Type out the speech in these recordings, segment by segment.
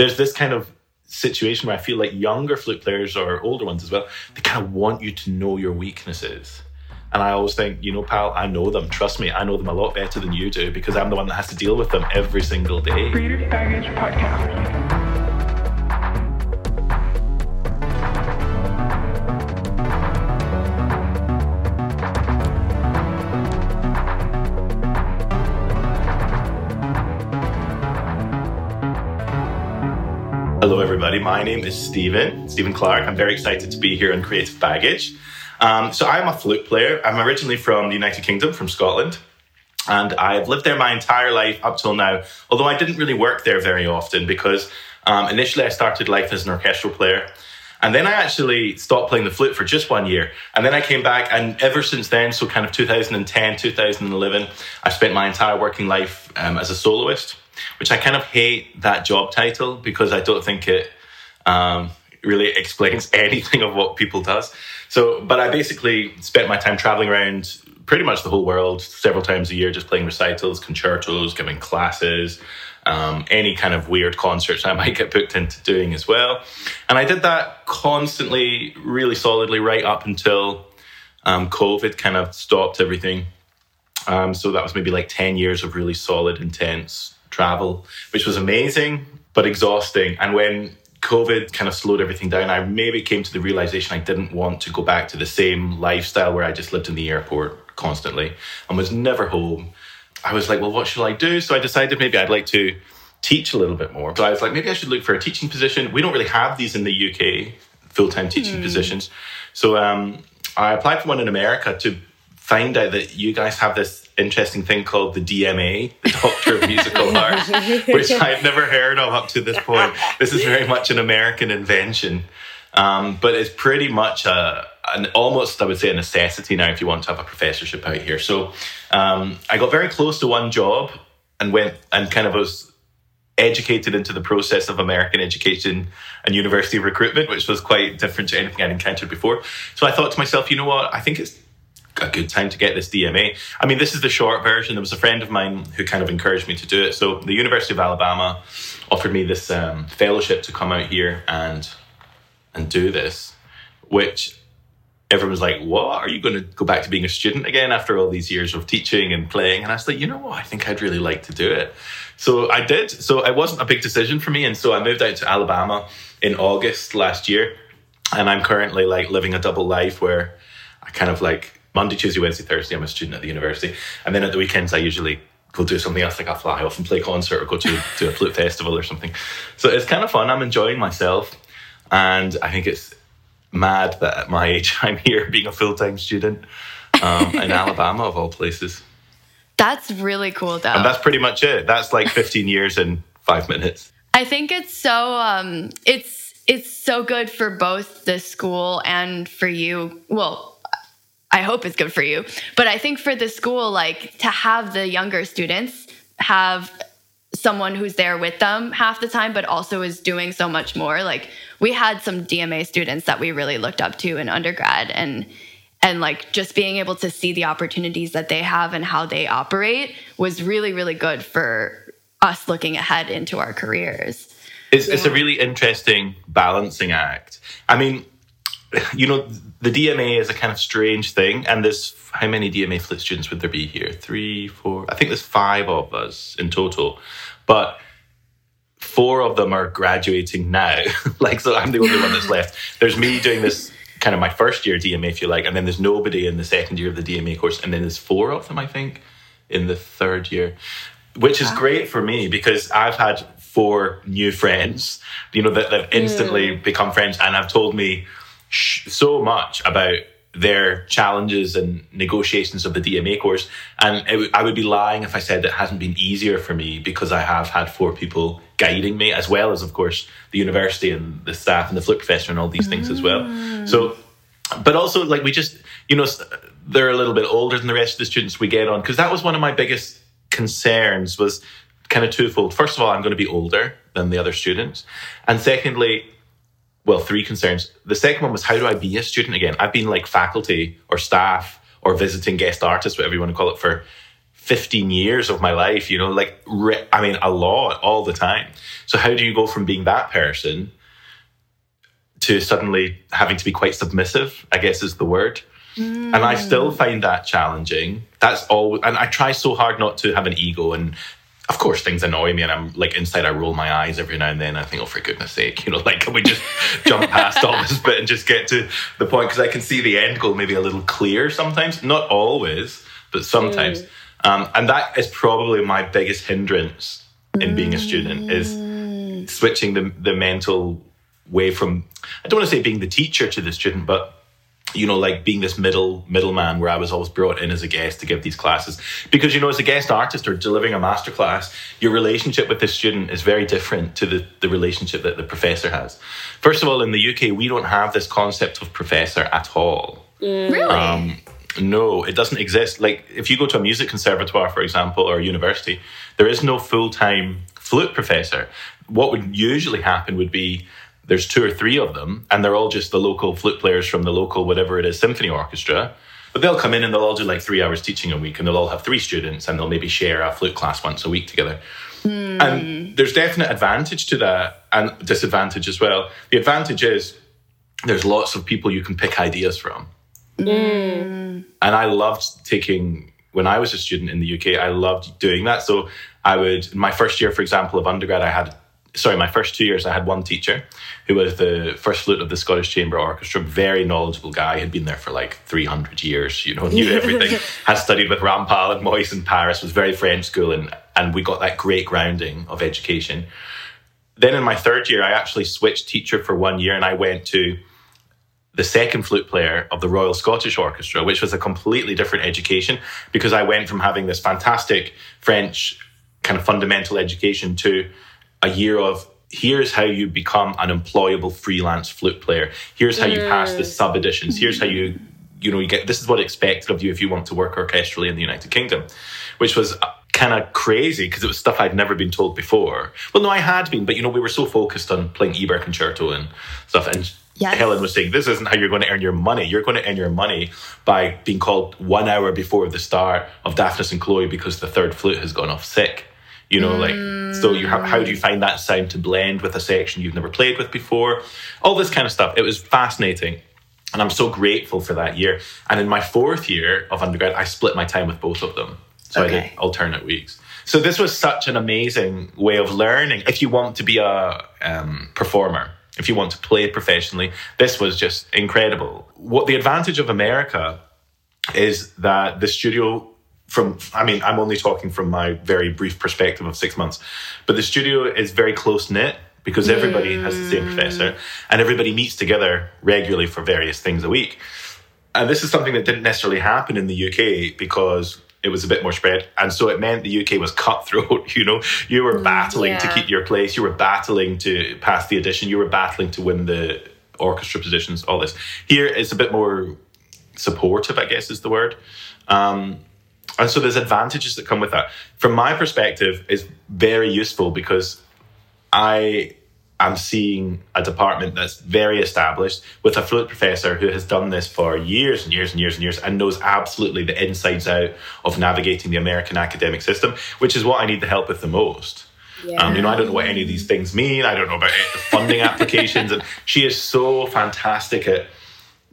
there's this kind of situation where I feel like younger flute players or older ones as well, they kind of want you to know your weaknesses. And I always think, you know, pal, I know them. Trust me, I know them a lot better than you do because I'm the one that has to deal with them every single day. Creative Baggage Podcast. Everybody. My name is Stephen, Stephen Clark. I'm very excited to be here on Creative Baggage. Um, so, I'm a flute player. I'm originally from the United Kingdom, from Scotland. And I've lived there my entire life up till now, although I didn't really work there very often because um, initially I started life as an orchestral player. And then I actually stopped playing the flute for just one year. And then I came back, and ever since then, so kind of 2010, 2011, I've spent my entire working life um, as a soloist which I kind of hate that job title because I don't think it um, really explains anything of what people does. So, but I basically spent my time traveling around pretty much the whole world several times a year, just playing recitals, concertos, giving classes, um, any kind of weird concerts I might get booked into doing as well. And I did that constantly, really solidly, right up until um, COVID kind of stopped everything. Um, so that was maybe like 10 years of really solid, intense travel, which was amazing but exhausting. And when COVID kind of slowed everything down, I maybe came to the realization I didn't want to go back to the same lifestyle where I just lived in the airport constantly and was never home. I was like, well, what shall I do? So I decided maybe I'd like to teach a little bit more. So I was like, maybe I should look for a teaching position. We don't really have these in the UK, full time teaching mm. positions. So um, I applied for one in America to find out that you guys have this interesting thing called the DMA, the Doctor of Musical Arts, which I've never heard of up to this point. This is very much an American invention, um, but it's pretty much a, an almost, I would say, a necessity now if you want to have a professorship out here. So um, I got very close to one job and went and kind of was educated into the process of American education and university recruitment, which was quite different to anything I'd encountered before. So I thought to myself, you know what? I think it's a good time to get this DMA. I mean, this is the short version. There was a friend of mine who kind of encouraged me to do it. So the University of Alabama offered me this um, fellowship to come out here and and do this, which everyone's like, "What? Are you going to go back to being a student again after all these years of teaching and playing?" And I was like, "You know what? I think I'd really like to do it." So I did. So it wasn't a big decision for me, and so I moved out to Alabama in August last year, and I'm currently like living a double life where I kind of like Monday, Tuesday, Wednesday, Thursday, I'm a student at the university. And then at the weekends, I usually go do something else, like I'll fly off and play concert or go to, to a flute festival or something. So it's kind of fun. I'm enjoying myself. And I think it's mad that at my age, I'm here being a full time student um, in Alabama, of all places. That's really cool, though. And that's pretty much it. That's like 15 years in five minutes. I think it's so, um, it's, it's so good for both the school and for you. Well, I hope it's good for you. But I think for the school, like to have the younger students have someone who's there with them half the time, but also is doing so much more. Like we had some DMA students that we really looked up to in undergrad and and like just being able to see the opportunities that they have and how they operate was really, really good for us looking ahead into our careers. It's, yeah. it's a really interesting balancing act. I mean, you know, the DMA is a kind of strange thing. And there's how many DMA students would there be here? Three, four. I think there's five of us in total. But four of them are graduating now. like, so I'm the only one that's left. There's me doing this kind of my first year DMA, if you like, and then there's nobody in the second year of the DMA course, and then there's four of them, I think, in the third year, which is great for me because I've had four new friends, you know, that have instantly mm. become friends and have told me so much about their challenges and negotiations of the DMA course. And I would be lying if I said it hasn't been easier for me because I have had four people guiding me, as well as, of course, the university and the staff and the flute professor and all these things as well. Mm. So, but also, like, we just, you know, they're a little bit older than the rest of the students we get on, because that was one of my biggest concerns was kind of twofold. First of all, I'm going to be older than the other students. And secondly, well, three concerns. The second one was how do I be a student again? I've been like faculty or staff or visiting guest artist, whatever you want to call it, for 15 years of my life, you know, like, I mean, a lot all the time. So, how do you go from being that person to suddenly having to be quite submissive, I guess is the word? Mm. And I still find that challenging. That's all. And I try so hard not to have an ego and of course things annoy me and I'm like inside I roll my eyes every now and then I think oh for goodness sake you know like can we just jump past all this bit and just get to the point because I can see the end goal maybe a little clear sometimes not always but sometimes mm. um, and that is probably my biggest hindrance in being a student is mm. switching the, the mental way from I don't want to say being the teacher to the student but you know, like being this middle middleman where I was always brought in as a guest to give these classes. Because, you know, as a guest artist or delivering a masterclass, your relationship with the student is very different to the, the relationship that the professor has. First of all, in the UK, we don't have this concept of professor at all. Mm. Really? Um, no, it doesn't exist. Like if you go to a music conservatoire, for example, or a university, there is no full time flute professor. What would usually happen would be there's two or three of them, and they're all just the local flute players from the local whatever it is symphony orchestra. But they'll come in and they'll all do like three hours teaching a week, and they'll all have three students, and they'll maybe share a flute class once a week together. Mm. And there's definite advantage to that, and disadvantage as well. The advantage is there's lots of people you can pick ideas from. Mm. And I loved taking when I was a student in the UK. I loved doing that. So I would, my first year, for example, of undergrad, I had sorry, my first two years, I had one teacher who was the first flute of the Scottish Chamber Orchestra, very knowledgeable guy, had been there for like 300 years, you know, knew everything, had studied with Rampal and Moyse in Paris, was very French school, and, and we got that great grounding of education. Then in my third year, I actually switched teacher for one year and I went to the second flute player of the Royal Scottish Orchestra, which was a completely different education because I went from having this fantastic French kind of fundamental education to a year of here's how you become an employable freelance flute player. Here's how you pass the sub editions. Here's how you you know you get this is what expected of you if you want to work orchestrally in the United Kingdom, which was kind of crazy because it was stuff I'd never been told before. Well, no, I had been, but you know we were so focused on playing Ibert concerto and stuff and. Yes. Helen was saying, This isn't how you're going to earn your money. You're going to earn your money by being called one hour before the start of Daphnis and Chloe because the third flute has gone off sick. You know, mm. like, so you ha- how do you find that sound to blend with a section you've never played with before? All this kind of stuff. It was fascinating. And I'm so grateful for that year. And in my fourth year of undergrad, I split my time with both of them. So okay. I did alternate weeks. So this was such an amazing way of learning. If you want to be a um, performer, if you want to play professionally, this was just incredible. What the advantage of America is that the studio from i mean i'm only talking from my very brief perspective of six months but the studio is very close knit because everybody mm. has the same professor and everybody meets together regularly for various things a week. And this is something that didn't necessarily happen in the uk because it was a bit more spread. And so it meant the uk was cutthroat you know? You were mm, battling yeah. to keep your place. You were battling to pass the audition. You were battling to win the orchestra positions all this. Here it's a bit more supportive i guess is the word. Um, and so there's advantages that come with that. From my perspective, it's very useful because I am seeing a department that's very established with a flute professor who has done this for years and years and years and years and knows absolutely the insides out of navigating the American academic system, which is what I need the help with the most. Yeah. Um, you know, I don't know what any of these things mean. I don't know about funding applications, and she is so fantastic at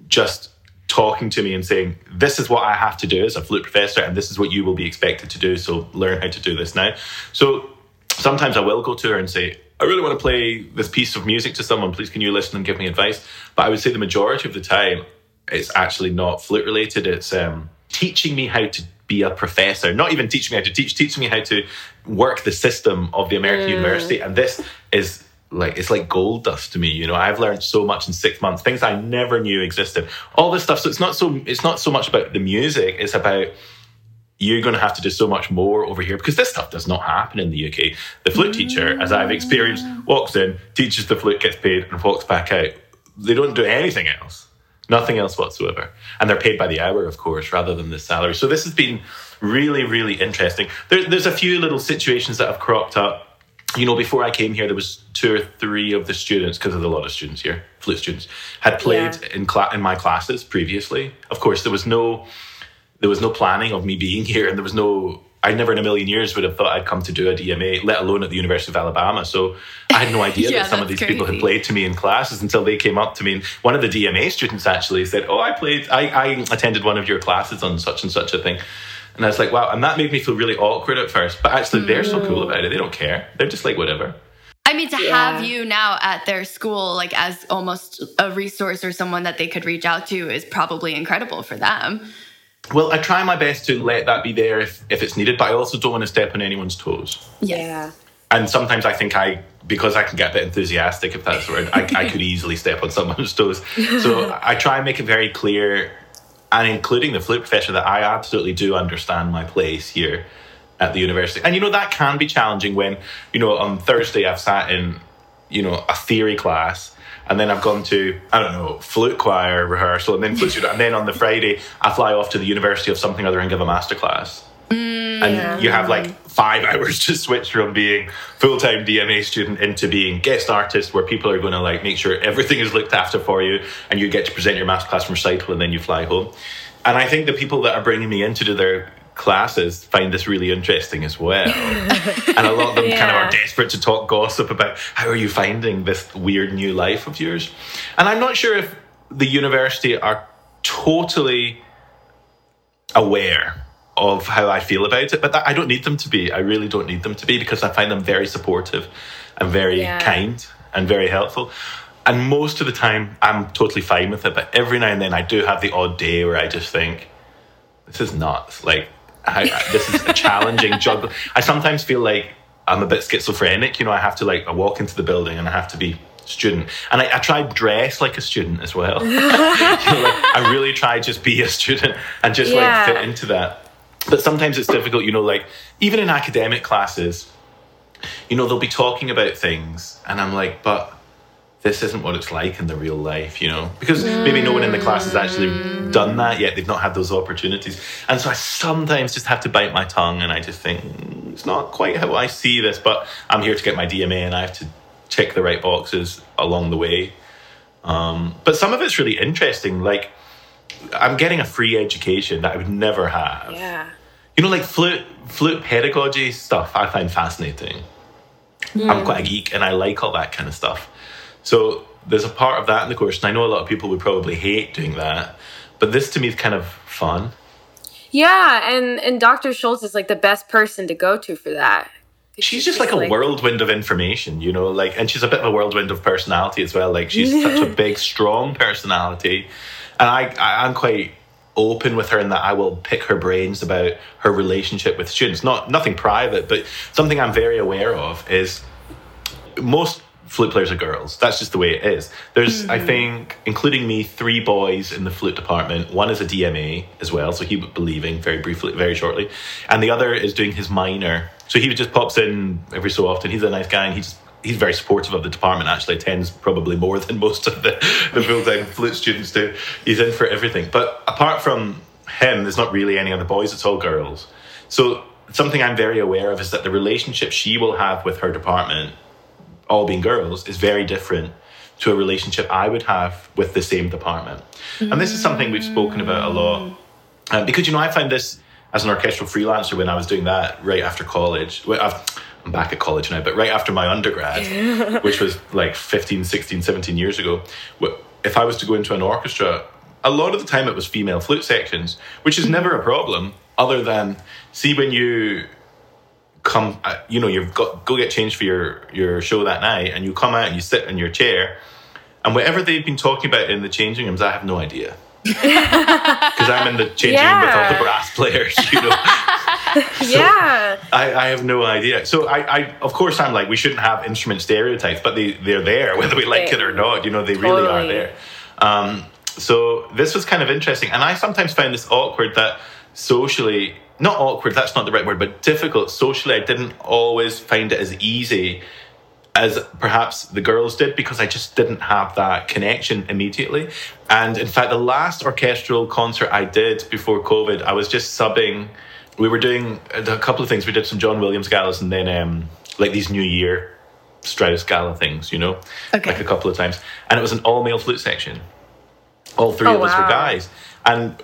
just talking to me and saying, This is what I have to do as a flute professor, and this is what you will be expected to do. So learn how to do this now. So sometimes I will go to her and say, I really want to play this piece of music to someone. Please, can you listen and give me advice? But I would say the majority of the time, it's actually not flute related. It's um, teaching me how to be a professor, not even teaching me how to teach, teaching me how to work the system of the American mm. university. And this is like it's like gold dust to me you know? I've learned so much in six months things i never knew existed. All this stuff so it's not so it's not so much about the music it's about you're going to have to do so much more over here because this stuff does not happen in the uk the flute teacher as i've experienced walks in teaches the flute gets paid and walks back out. They don't do anything else. Nothing else whatsoever. And they're paid by the hour of course rather than the salary. So this has been really really interesting. There, there's a few little situations that have cropped up you know, before I came here, there was two or three of the students, because there's a lot of students here, flute students, had played yeah. in cla- in my classes previously. Of course, there was no there was no planning of me being here, and there was no I never in a million years would have thought I'd come to do a DMA, let alone at the University of Alabama. So I had no idea Yeah, that some of these that's people had played to me in classes until they came up to me. And one of the DMA students actually said, "Oh, I played. I, I attended one of your classes on such and such a thing." And I was like, "Wow!" And that made me feel really awkward at first. But actually, they're so cool about it. They don't care. They're just like whatever. I mean, to Yeah. have you now at their school, like as almost a resource or someone that they could reach out to, is probably incredible for them. Well, I try my best to let that be there if, if it's needed, but I also don't want to step on anyone's toes. Yeah. And sometimes I think I, because I can get a bit enthusiastic, if that's the word, I, I could easily step on someone's toes. So I try and make it very clear, and including the flute professor, that I absolutely do understand my place here at the university. And you know, that can be challenging when, you know, on Thursday I've sat in, you know, a theory class. And then I've gone to, I don't know, flute choir rehearsal, and then flute studio. And then on the Friday, I fly off to the University of something or other and give a masterclass mm, and you have like five hours to switch from being full-time DMA student into being guest artist where people are going to like make sure everything is looked after for you and you get to present your masterclass recital and then you fly home. And I think the people that are bringing me in to do their classes find this really interesting as well. And a lot of them kind of are desperate to talk gossip about how are you finding this weird new life of yours? And I'm not sure if the university are totally aware of how I feel about it, but that, I don't need them to be. I really don't need them to be because I find them very supportive and very Yeah. kind and very helpful. And most of the time, I'm totally fine with it. But every now and then, I do have the odd day where I just think, this is nuts. Like, how, this is a challenging juggle. I sometimes feel like I'm a bit schizophrenic. You know, I have to like I walk into the building and I have to be student, and I, I try dress like a student as well. you know, like, I really try just be a student and just Yeah. like fit into that. But sometimes it's difficult. You know, like even in academic classes, you know, they'll be talking about things, and I'm like, but this isn't what it's like in the real life, you know, because maybe no one in the class has actually done that yet. They've not had those opportunities. And so I sometimes just have to bite my tongue and I just think, "Mm, it's not quite how I see this, but I'm here to get my DMA and I have to tick the right boxes along the way. Um, but some of it's really interesting. Like, I'm getting a free education that I would never have. Yeah. You know, like flute, flute pedagogy stuff, I find fascinating. I'm hmm. quite a geek and I like all that kind of stuff. So there's a part of that in the course, and I know a lot of people would probably hate doing that, but this to me is kind of fun. Yeah, and and Dr. Schultz is like the best person to go to for that. She's just like a whirlwind of information, you know, like, and she's a bit of a whirlwind of personality as well. Like, she's such a big, strong personality, and I, I, I'm quite open with her in that I will pick her brains about her relationship with students. Not nothing private, but something I'm very aware of is most flute players are girls. That's just the way it is. There's, I hmm. think, including me, three boys in the flute department. One is a DMA as well, so he would be leaving very briefly, very shortly, and the other is doing his minor. So he just pops in every so often. He's a nice guy, and he just he's very supportive of the department. Actually, attends probably more than most of the the full time flute students do. He's in for everything. But apart from him, there's not really any other boys. It's all girls. So something I'm very aware of is that the relationship she will have with her department all being girls is very different to a relationship I would have with the same department. And this is something we've spoken about a lot. Um, because, you know, I found this as an orchestral freelancer when I was doing that right after college. Well, I'm back at college now, but right after my undergrad, which was like 15, 16, 17 years ago, if I was to go into an orchestra, a lot of the time it was female flute sections, which is never a problem, other than, see, when you come uh, you know you've got go get changed for your your show that night and you come out and you sit in your chair and whatever they've been talking about in the changing rooms i have no idea. Because i'm in the changing room with all the brass players you know yeah. I, I have no idea so I, I of course i'm like we shouldn't have instrument stereotypes but they they're there whether we like it or not you know they really are there um, so this was kind of interesting and i sometimes find this awkward that socially not awkward that's not the right word but difficult socially i didn't always find it as easy as perhaps the girls did because I just didn't have that connection immediately. And in fact, the last orchestral concert I did before COVID, I was just subbing. We were doing a couple of things. We did some John Williams galas and then um, like these New Year Strauss gala things, you know, Okay. like a couple of times. And it was an all male flute section. All three Oh, of us were guys. And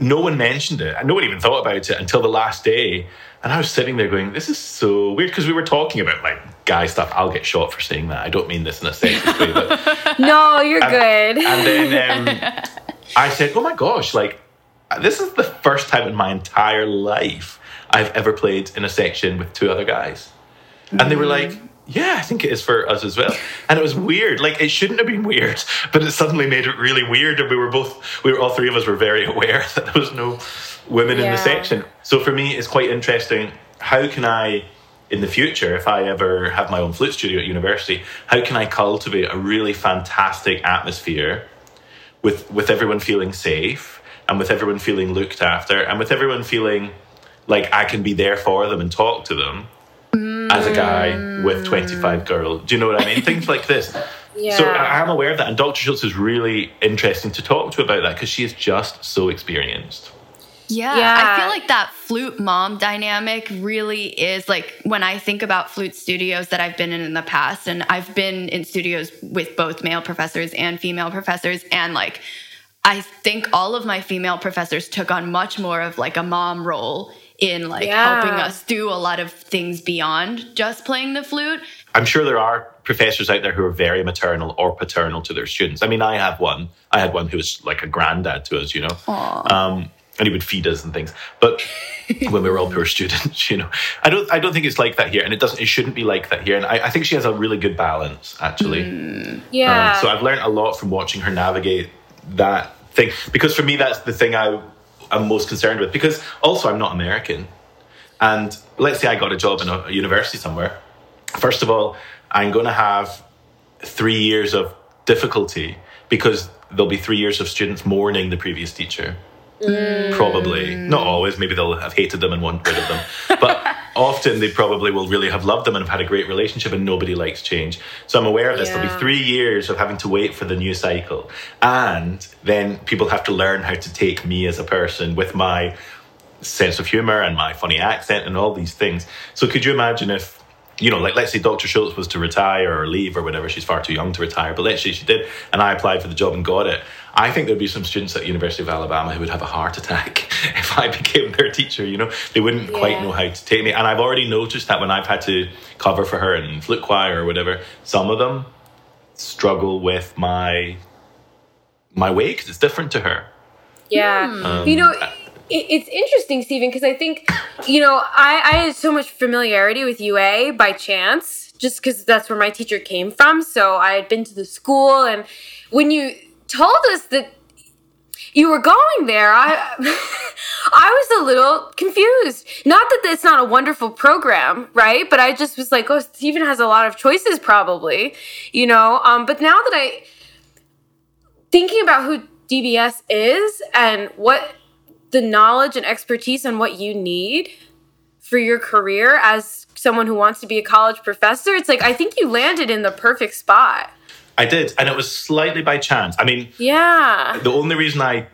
no one mentioned it. And no one even thought about it until the last day. And I was sitting there going, this is so weird because we were talking about like guy stuff. I'll get shot for saying that. I don't mean this in a sexist way, but No, you're good. and then um, I said, "Oh my gosh! Like this is the first time in my entire life I've ever played in a section with two other guys." And they were mm. like, "Yeah, I think it is for us as well." And it was weird. Like it shouldn't have been weird, but it suddenly made it really weird. And we were both, we were all three of us were very aware that there was no women in the section. So for me, it's quite interesting. How can I? in the future, if I ever have my own flute studio at university, how can I cultivate a really fantastic atmosphere with with everyone feeling safe and with everyone feeling looked after and with everyone feeling like I can be there for them and talk to them as a guy with mm. 25 girls. Do you know what I mean? Things like this. Yeah. So I- I'm aware of that. And Dr. Schultz is really interesting to talk to about that because she is just so experienced. Yeah, Yeah. I feel like that flute mom dynamic really is like when I think about flute studios that I've been in in the past, and I've been in studios with both male professors and female professors, and like I think all of my female professors took on much more of like a mom role in like Yeah. helping us do a lot of things beyond just playing the flute. I'm sure there are professors out there who are very maternal or paternal to their students. I mean, I have one. I had one who was like a granddad to us, you know. Um, and he would feed us and things. But when we were all poor students, you know, I don't, I don't think it's like that here, and it doesn't, it shouldn't be like that here. And I, I think she has a really good balance, actually. yeah. Um, so I've learned a lot from watching her navigate that thing because for me that's the thing I am most concerned with because also I'm not American. And let's say I got a job in a, a university somewhere. First of all I'm going to have 3 years of difficulty because there'll be 3 years of students mourning the previous teacher. Mm. Probably. Not always. Maybe they'll have hated them and want rid of them. But often they probably will really have loved them and have had a great relationship and nobody likes change so i'm aware of this there'll be three years of having to wait for the new cycle and then people have to learn how to take me as a person with my sense of humor and my funny accent and all these things so could you imagine if you know, like let's say Dr. Schultz was to retire or leave or whatever, she's far too young to retire, but let's say she did, and I applied for the job and got it. I think there'd be some students at University of Alabama who would have a heart attack if I became their teacher, you know. They wouldn't quite know how to take me. And I've already noticed that when I've had to cover for her in flute choir or whatever, some of them struggle with my my way because it's different to her. Yeah. Um, you know, it, it's interesting, Stephen, because I think, you know, I, I had so much familiarity with UA by chance, just because that's where my teacher came from. So I had been to the school, and when you told us that you were going there, I I was a little confused. Not that it's not a wonderful program, right? But I just was like, oh, Stephen has a lot of choices, probably, you know. Um, but now that I thinking about who DBS is and what the knowledge and expertise on what you need for your career as someone who wants to be a college professor, it's like I think you landed in the perfect spot. I did, and it was slightly by chance. I mean, Yeah. the only reason I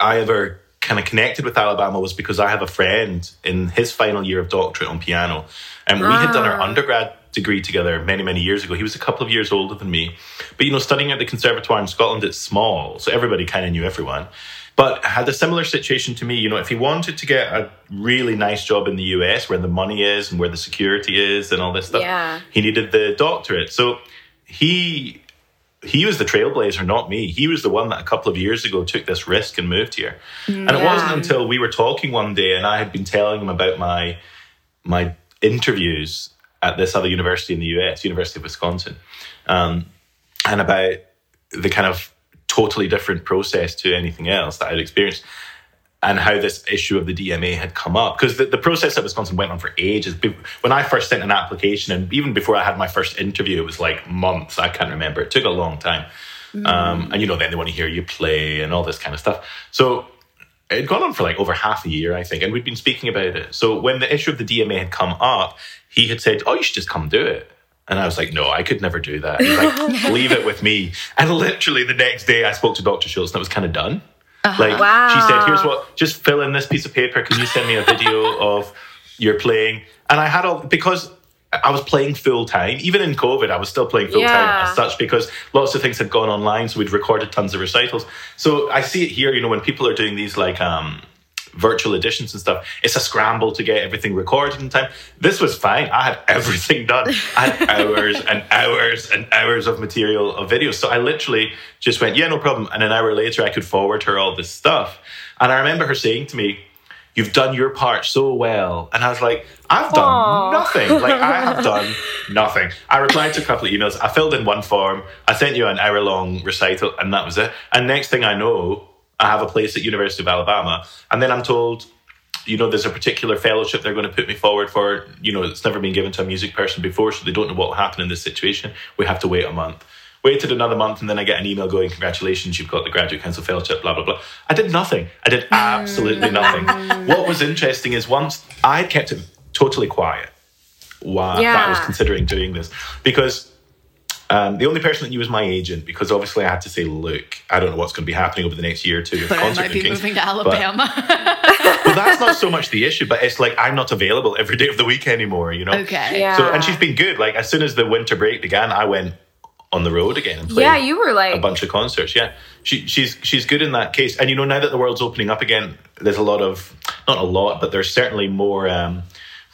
I ever kind of connected with Alabama was because I have a friend in his final year of doctorate on piano, and we had done our Ah. undergrad degree together many many years ago. He was a couple of years older than me, but you know, studying at the conservatoire in Scotland, it's small, so everybody kind of knew everyone. But had a similar situation to me. You know, if he wanted to get a really nice job in the US where the money is and where the security is and all this stuff, Yeah. he needed the doctorate. So he he was the trailblazer, not me. He was the one that a couple of years ago took this risk and moved here. And it wasn't until we were talking one day and I had been telling him about my my interviews at this other university in the US, University of Wisconsin, um, and about the kind of totally different process to anything else that I'd experienced and how this issue of the DMA had come up. Because the, the process at Wisconsin went on for ages. When I first sent an application, and even before I had my first interview, it was like months. I can't remember. It took a long time. Um, and you know, then they want to hear you play and all this kind of stuff. So it had gone on for like over half a year, I think, and we'd been speaking about it. So when the issue of the DMA had come up, he had said, "Oh, you should just come do it." And I was like, "No, I could never do that." He's like, "Leave it with me." And literally the next day, I spoke to Dr. Schultz, and it was kind of done. Like she said, "Here's what. Just fill in this piece of paper. Can you send me a video of your playing?" And I had all because I was playing full time. Even in COVID, I was still playing full time Yeah. as such because lots of things had gone online. So we'd recorded tons of recitals. So I see it here, you know, when people are doing these like um, virtual editions and stuff, it's a scramble to get everything recorded in time. This was fine. I had everything done. I had hours and hours and hours of material of videos. So I literally just went, yeah, no problem. And an hour later, I could forward her all this stuff. And I remember her saying to me, You've done your part so well. And I was like, I've done Aw. nothing. Like, I have done nothing. I replied to a couple of emails. I filled in one form. I sent you an hour long recital, and that was it. And next thing I know, I have a place at University of Alabama. And then I'm told, you know, there's a particular fellowship they're going to put me forward for. You know, it's never been given to a music person before, so they don't know what will happen in this situation. We have to wait a month. Waited another month, and then I get an email going, Congratulations, you've got the Graduate Council Fellowship, blah, blah, blah. I did nothing. I did absolutely nothing. what was interesting is once I had kept it totally quiet while that I was considering doing this, because um, the only person that knew was my agent, because obviously I had to say, Look, I don't know what's going to be happening over the next year or two. with But I concert might be bookings, moving to but- Alabama. well, that's not so much the issue, but it's like I'm not available every day of the week anymore, you know? okay. Yeah. So, and she's been good. Like, as soon as the winter break began, I went on the road again and played Yeah, you were like a bunch of concerts. Yeah, she, she's she's good in that case. And you know, now that the world's opening up again, there's a lot of not a lot, but there's certainly more um,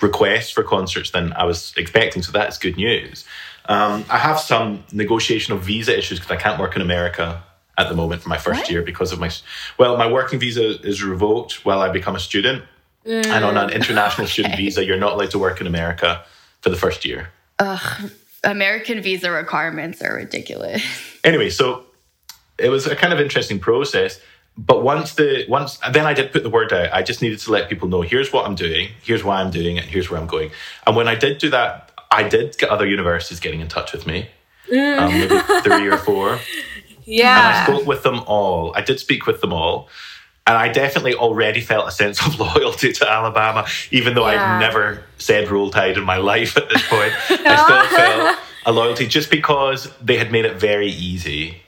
requests for concerts than I was expecting. So that's good news. Um, I have some negotiation of visa issues because I can't work in America at the moment for my first What? year because of my well, my working visa is revoked while I become a student, and on an international student visa, you're not allowed to work in America for the first year. Ugh, American visa requirements are ridiculous. anyway, so it was a kind of interesting process. But once the once then I did put the word out. I just needed to let people know here's what I'm doing, here's why I'm doing it, here's where I'm going. And when I did do that, I did get other universities getting in touch with me, um, maybe three or four. Yeah. And I spoke with them all. I did speak with them all. And I definitely already felt a sense of loyalty to Alabama, even though Yeah. I've never said roll tide in my life at this point. I still felt a loyalty just because they had made it very easy.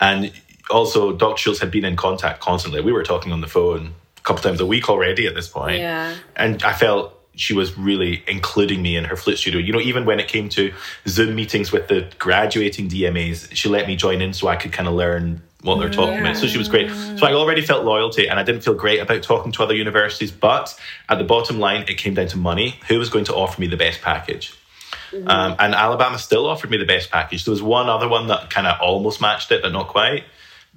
And also, Dr. Schultz had been in contact constantly. We were talking on the phone a couple times a week already at this point. Yeah. And I felt she was really including me in her flute studio. You know, even when it came to Zoom meetings with the graduating DMAs, she let me join in so I could kind of learn what they're talking about. So she was great. So I already felt loyalty and I didn't feel great about talking to other universities. But at the bottom line, it came down to money. Who was going to offer me the best package? Um, and Alabama still offered me the best package. There was one other one that kind of almost matched it, but not quite.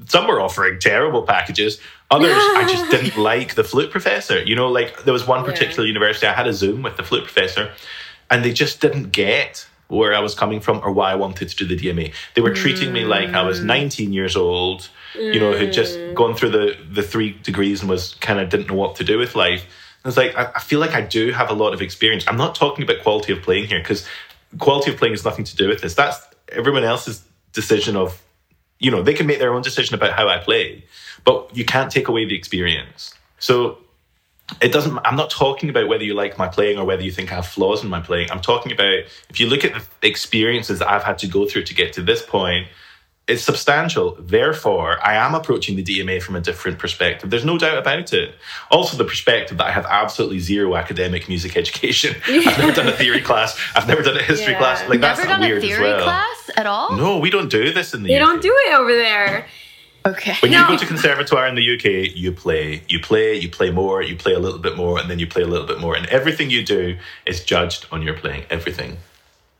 Some were offering terrible packages. Others, I just didn't like the flute professor. You know, like there was one particular university, I had a Zoom with the flute professor, and they just didn't get where I was coming from or why I wanted to do the DMA. They were treating me like I was mm. 19 years old, you know, who'd just mm. gone through the, the three degrees and was kind of didn't know what to do with life. And it's like, I, I feel like I do have a lot of experience. I'm not talking about quality of playing here because quality of playing has nothing to do with this. That's everyone else's decision of, you know, they can make their own decision about how I play, but you can't take away the experience. So it doesn't i'm not talking about whether you like my playing or whether you think i have flaws in my playing i'm talking about if you look at the experiences that i've had to go through to get to this point it's substantial therefore i am approaching the dma from a different perspective there's no doubt about it also the perspective that i have absolutely zero academic music education i've never done a theory class i've never done a history Yeah. class like Never that's done weird a as theory well class at all? no we don't do this in the UK. don't do it over there. Okay. When you go to conservatoire in the UK, you play, you play, you play more, you play a little bit more, and then you play a little bit more. And everything you do is judged on your playing. Everything.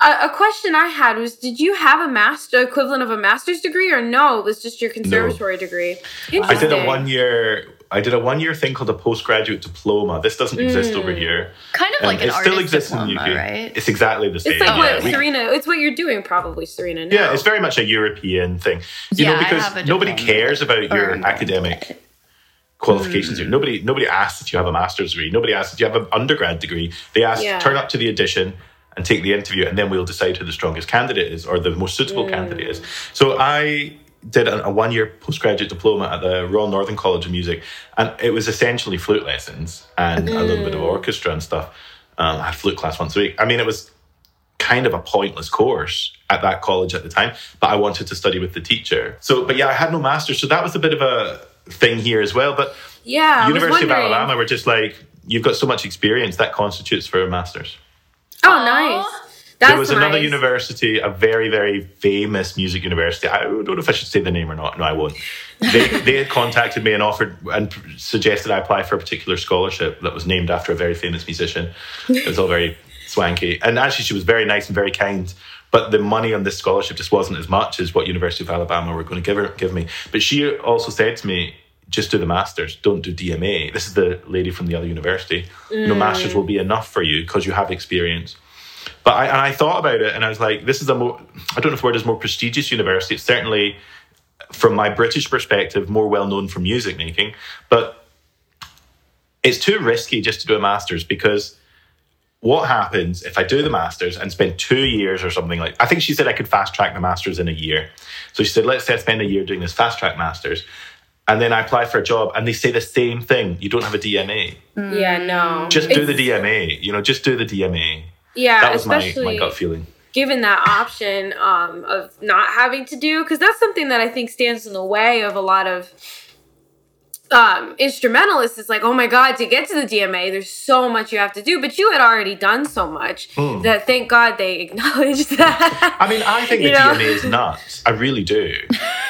A, a question I had was: Did you have a master equivalent of a master's degree, or no? It was just your conservatory degree. I did a Interesting. I did a one year thing called a postgraduate diploma. This doesn't exist over Mm. here. Kind of Um, like an it still exists diploma, in the UK. right? It's exactly the same. It's like yeah. what Serena. It's what you're doing, probably, Serena. Now. yeah, it's very much a European thing. You Yeah, know, I because have a nobody cares about your I'm going to academic qualifications Hmm. here. Nobody nobody asks if you have a master's degree. Nobody asks if you have an undergrad degree. They ask Yeah. turn up to the audition and take the interview, and then we'll decide who the strongest candidate is or the most suitable Hmm. candidate is. So I did a, one year postgraduate diploma at the Royal Northern College of Music, and it was essentially flute lessons and a little bit of Hmm. orchestra and stuff. Um, I had flute class once a week. I mean, it was kind of a pointless course at that college at the time, but I wanted to study with the teacher. So, but yeah, I had no master's, so that was a bit of a thing here as well. But Yeah, University of. Alabama were just like, you've got so much experience that constitutes for a master's. Oh, nice. That's there was another university, a very, very famous music university. I don't know if I should say the name or not. No, I won't. They, they had contacted me and offered and suggested I apply for a particular scholarship that was named after a very famous musician. It was all very swanky. And actually, she was very nice and very kind. But the money on this scholarship just wasn't as much as what University of Alabama were going to give her, give me. But she also said to me, just do the masters, don't do DMA. This is the lady from the other university. You know, mm. masters will be enough for you because you have experience. But I, and I thought about it, and I was like, this is a more, I don't know if the word is more prestigious university. It's certainly, from my British perspective, more well known for music making. But it's too risky just to do a master's because what happens if I do the master's and spend two years or something like I think she said I could fast track the master's in a year. So she said, let's say I spend a year doing this fast track master's. And then I apply for a job and they say the same thing. You don't have a DMA. Yeah, no. Just do the It's- DMA. You know, just do the DMA. Yeah, That was my, especially my gut feeling. given that option um, of not having to do because that's something that I think stands in the way of a lot of um, instrumentalists. It's like, oh my god, to get to the DMA, there's so much you have to do, but you had already done so much Hmm. that thank God they acknowledged that. I mean, I think the know? DMA is nuts. I really do.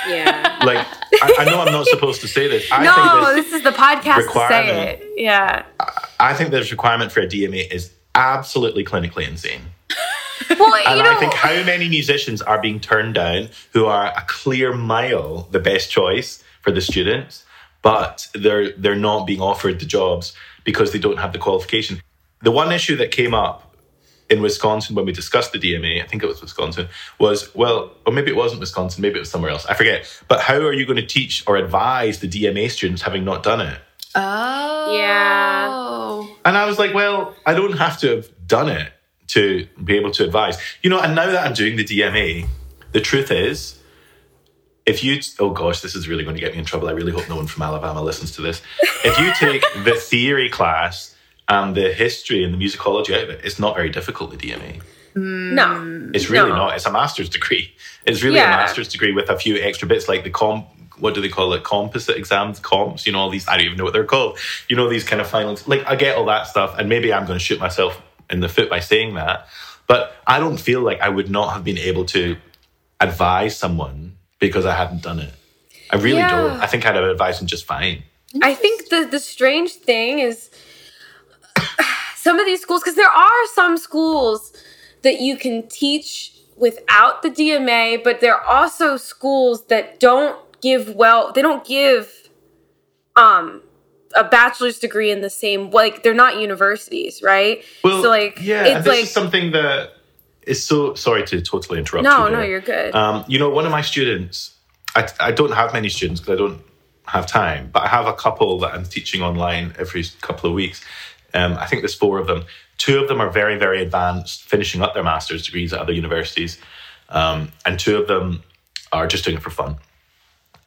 yeah. Like, I, I know I'm not supposed to say this. I no, think this, this is the podcast to say it. Yeah. I think this requirement for a DMA is absolutely clinically insane. Well, And you know, I think how many musicians are being turned down who are a clear mile the best choice for the students, but they're they're not being offered the jobs because they don't have the qualification. The one issue that came up in Wisconsin when we discussed the DMA, I think it was Wisconsin, was well, or maybe it wasn't Wisconsin, maybe it was somewhere else. I forget. But how are you going to teach or advise the DMA students having not done it? Oh. Yeah. And I was like, well, I don't have to have done it to be able to advise. You know, and now that I'm doing the DMA, the truth is, if you, oh gosh, this is really going to get me in trouble. I really hope no one from Alabama listens to this. If you take the theory class and the history and the musicology out of it, it's not very difficult, the DMA. Hmm. no. It's really No. not. It's a master's degree. It's really Yeah. a master's degree with a few extra bits like the comp. What do they call it? Composite exams, comps. You know all these. I don't even know what they're called. You know these kind of finals. Like I get all that stuff, and maybe I'm going to shoot myself in the foot by saying that. But I don't feel like I would not have been able to advise someone because I hadn't done it. I really Yeah. don't. I think I'd have advised them just fine. I think the the strange thing is some of these schools because there are some schools that you can teach without the DMA, but there are also schools that don't give well. They don't give um a bachelor's degree in the same like they're not universities, right? Well, so like yeah, it's like something that is so. Sorry to totally interrupt. no, you no, you're good. Um, you know, one of my students, I, I don't have many students because I don't have time, but I have a couple that I'm teaching online every couple of weeks. Um, I think there's four of them. Two of them are very, very advanced, finishing up their master's degrees at other universities. Um, and two of them are just doing it for fun.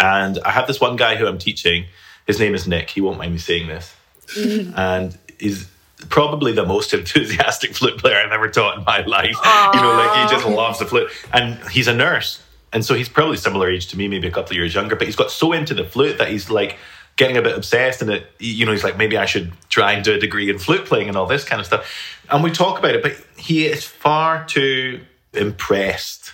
And I have this one guy who I'm teaching. His name is Nick. He won't mind me saying this. and he's probably the most enthusiastic flute player I've ever taught in my life. You know, like he just loves the flute. And he's a nurse. And so he's probably similar age to me, maybe a couple of years younger, but he's got so into the flute that he's like getting a bit obsessed and it you know he's like maybe I should try and do a degree in flute playing and all this kind of stuff. And we talk about it, but he is far too impressed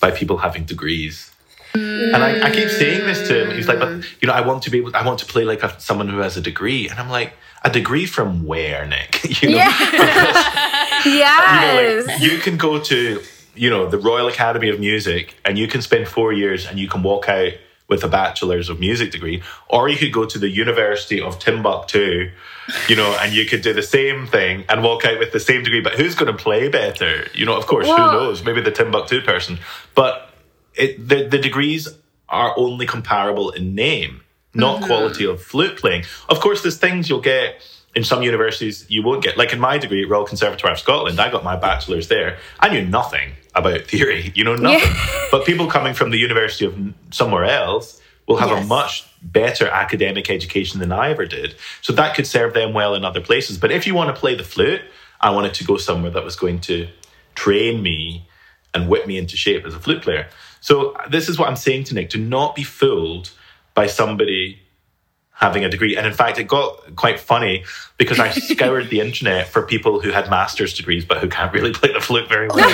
by people having degrees. And I, I keep saying this to him. He's like, but you know, I want to be able, I want to play like a, someone who has a degree. And I'm like, a degree from where, Nick? you know, you know, like you can go to, you know, the Royal Academy of Music and you can spend four years and you can walk out with a bachelor's of music degree, or you could go to the University of Timbuktu, you know, and you could do the same thing and walk out with the same degree. But who's going to play better? You know, of course, Well- who knows? Maybe the Timbuktu person. But it, the, the degrees are only comparable in name, not mm-hmm. quality of flute playing. Of course, there's things you'll get in some universities you won't get. Like in my degree at Royal Conservatoire of Scotland, I got my bachelor's there. I knew nothing about theory, you know, nothing. But people coming from the University of somewhere else will have a much better academic education than I ever did. So that could serve them well in other places. But if you want to play the flute, I wanted to go somewhere that was going to train me and whip me into shape as a flute player. So this is what I'm saying to Nick: do not be fooled by somebody having a degree. And in fact, it got quite funny because I scoured the internet for people who had master's degrees but who can't really play the flute very well.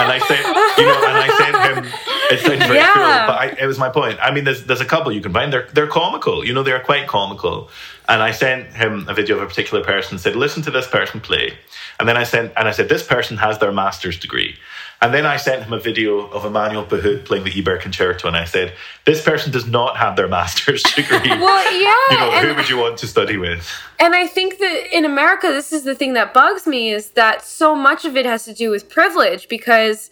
and I said, you know, and I sent him. It sounds very Yeah. cruel, but I, it was my point. I mean, there's there's a couple you can find. They're they're comical. You know, they're quite comical. And I sent him a video of a particular person. Said, listen to this person play. And then I sent and I said, this person has their master's degree. And then I sent him a video of Emmanuel Pahud playing the Ibert Concerto, and I said, this person does not have their master's degree. Well, yeah, you know, and- who would you want to study with? And I think that in America, this is the thing that bugs me is that so much of it has to do with privilege because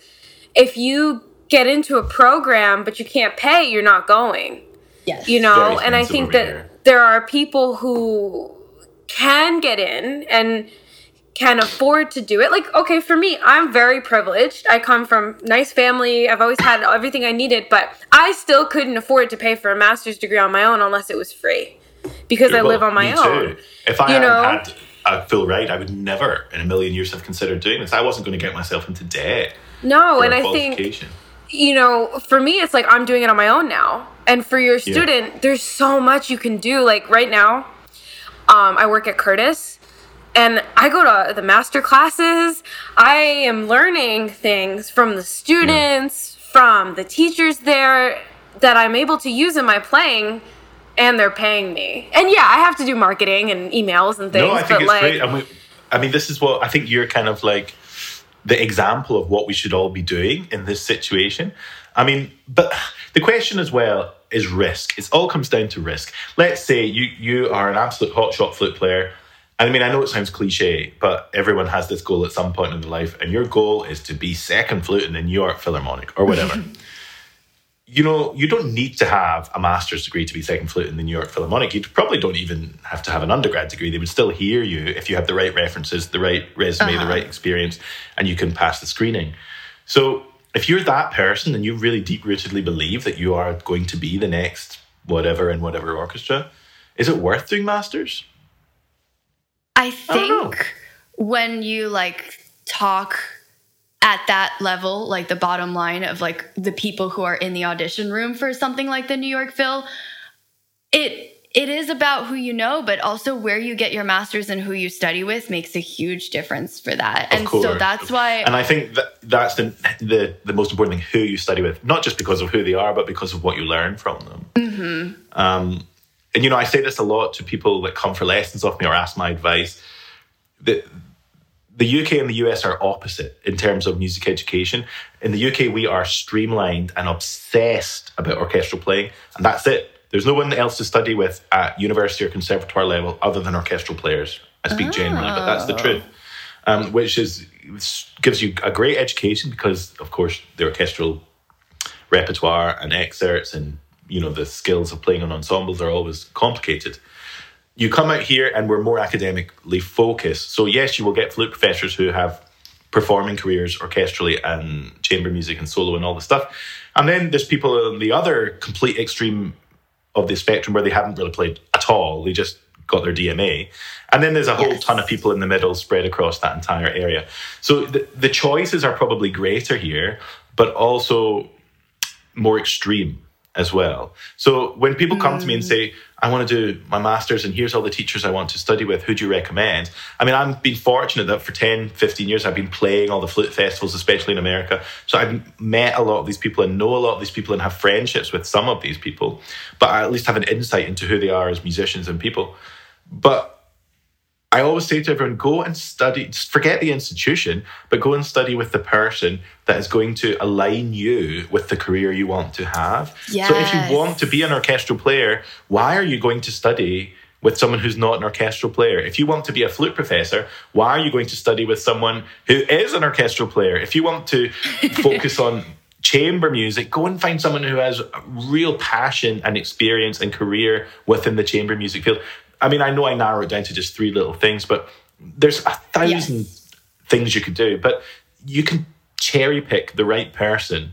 if you get into a program but you can't pay, you're not going. Yes. You know, and I think that here. there are people who can get in and can afford to do it. Like, okay, for me, I'm very privileged. I come from nice family. I've always had everything I needed, but I still couldn't afford to pay for a master's degree on my own unless it was free because I Well, live on my own. Too. If I You know? had a full ride, I would never in a million years have considered doing this. I wasn't going to get myself into debt. No, and I think you know, for me, it's like I'm doing it on my own now. And for your student, there's so much you can do. Like right now, um, I work at Curtis and I go to the master classes. I am learning things from the students, from the teachers there that I'm able to use in my playing. And they're paying me, and yeah, I have to do marketing and emails and things. No, I think but it's like, great. And we, I mean, this is what I think you're kind of like the example of what we should all be doing in this situation. I mean, but the question as well is risk. It all comes down to risk. Let's say you you are an absolute hotshot flute player. I mean, I know it sounds cliche, but everyone has this goal at some point in their life, and your goal is to be second flute in the New York Philharmonic or whatever. you know, you don't need to have a master's degree to be second flute in the New York Philharmonic. You probably don't even have to have an undergrad degree. They would still hear you if you have the right references, the right resume, the uh-huh. right experience, and you can pass the screening. So if you're that person and you really deep rootedly believe that you are going to be the next whatever in whatever orchestra, is it worth doing masters? I think when you like talk at that level, like the bottom line of like the people who are in the audition room for something like the New York Phil, it it is about who you know, but also where you get your masters and who you study with makes a huge difference for that. Of and course. so that's why And I think that that's the, the the most important thing: who you study with, not just because of who they are, but because of what you learn from them. Mm-hmm. Um, and you know, I say this a lot to people that come for lessons off me or ask my advice. The the UK and the US are opposite in terms of music education. In the UK, we are streamlined and obsessed about orchestral playing, and that's it. There's no one else to study with at university or conservatoire level other than orchestral players. I speak generally, but that's the truth. Um, which is gives you a great education because, of course, the orchestral repertoire and excerpts and you know the skills of playing on ensembles are always complicated you come out here and we're more academically focused. So yes, you will get flute professors who have performing careers orchestrally and chamber music and solo and all the stuff. And then there's people on the other complete extreme of the spectrum where they haven't really played at all. They just got their DMA. And then there's a whole Yes. ton of people in the middle spread across that entire area. So the, the choices are probably greater here, but also more extreme as well. So when people come to me and mm. say, I want to do my master's and here's all the teachers I want to study with, who do you recommend? I mean, I've been fortunate that for 10, 15 years, I've been playing all the flute festivals, especially in America. So I've met a lot of these people and know a lot of these people and have friendships with some of these people, but I at least have an insight into who they are as musicians and people. But I always say to everyone, go and study, forget the institution, but go and study with the person that is going to align you with the career you want to have. So if you want to be an orchestral player, why are you going to study with someone who's not an orchestral player? If you want to be a flute professor, why are you going to study with someone who is an orchestral player? If you want to focus on chamber music, go and find someone who has real passion and experience and career within the chamber music field. I mean, I know I narrow it down to just three little things, but there's a thousand things you could do. But you can cherry pick the right person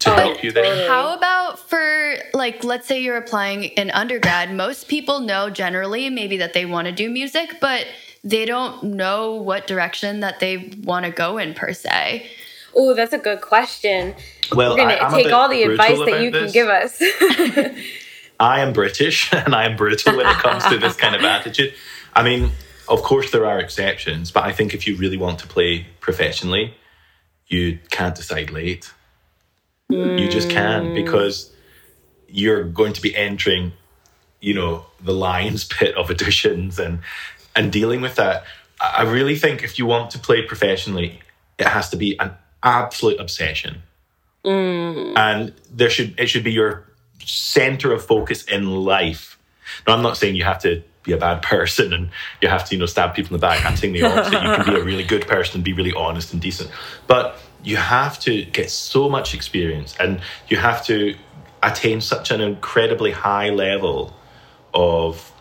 to Oh, help you there. How about for like let's say you're applying in undergrad, most people know generally maybe that they want to do music, but they don't know what direction that they want to go in per se. Oh, that's a good question. Well, We're gonna I, am take all the advice that about you can give us. I am British and I am brutal when it comes to this kind of attitude. I mean, of course, there are exceptions, but I think if you really want to play professionally, you can't decide late. You just can't mm. because you're going to be entering, you know, the lion's pit of auditions and and dealing with that. I really think if you want to play professionally, it has to be an absolute obsession, mm. and there should it should be your center of focus in life. Now, I'm not saying you have to be a bad person and you have to, you know, stab people in the back. I'm saying the opposite. you can be a really good person and be really honest and decent. But you have to get so much experience and you have to attain such an incredibly high level of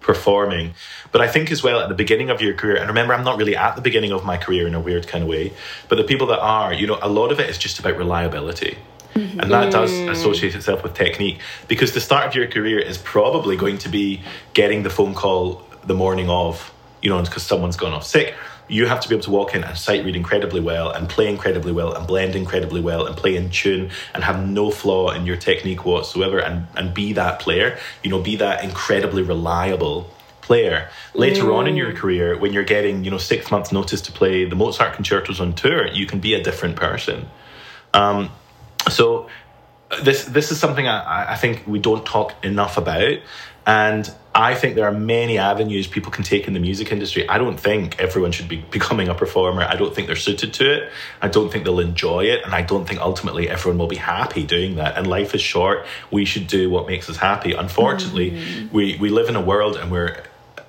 performing. But I think as well at the beginning of your career, and remember, I'm not really at the beginning of my career in a weird kind of way, but the people that are, you know, a lot of it is just about reliability. And that does associate itself with technique because the start of your career is probably going to be getting the phone call the morning of, you know, because someone's gone off sick. You have to be able to walk in and sight read incredibly well and play incredibly well and blend incredibly well and play in tune and have no flaw in your technique whatsoever and, and be that player, you know, be that incredibly reliable player. Later on in your career, when you're getting, you know, six months notice to play the Mozart concertos on tour, you can be a different person. Um, so this this is something I, I think we don't talk enough about, and I think there are many avenues people can take in the music industry. I don't think everyone should be becoming a performer. I don't think they're suited to it. I don't think they'll enjoy it, and I don't think ultimately everyone will be happy doing that. And life is short. We should do what makes us happy. Unfortunately, we we live in a world and we're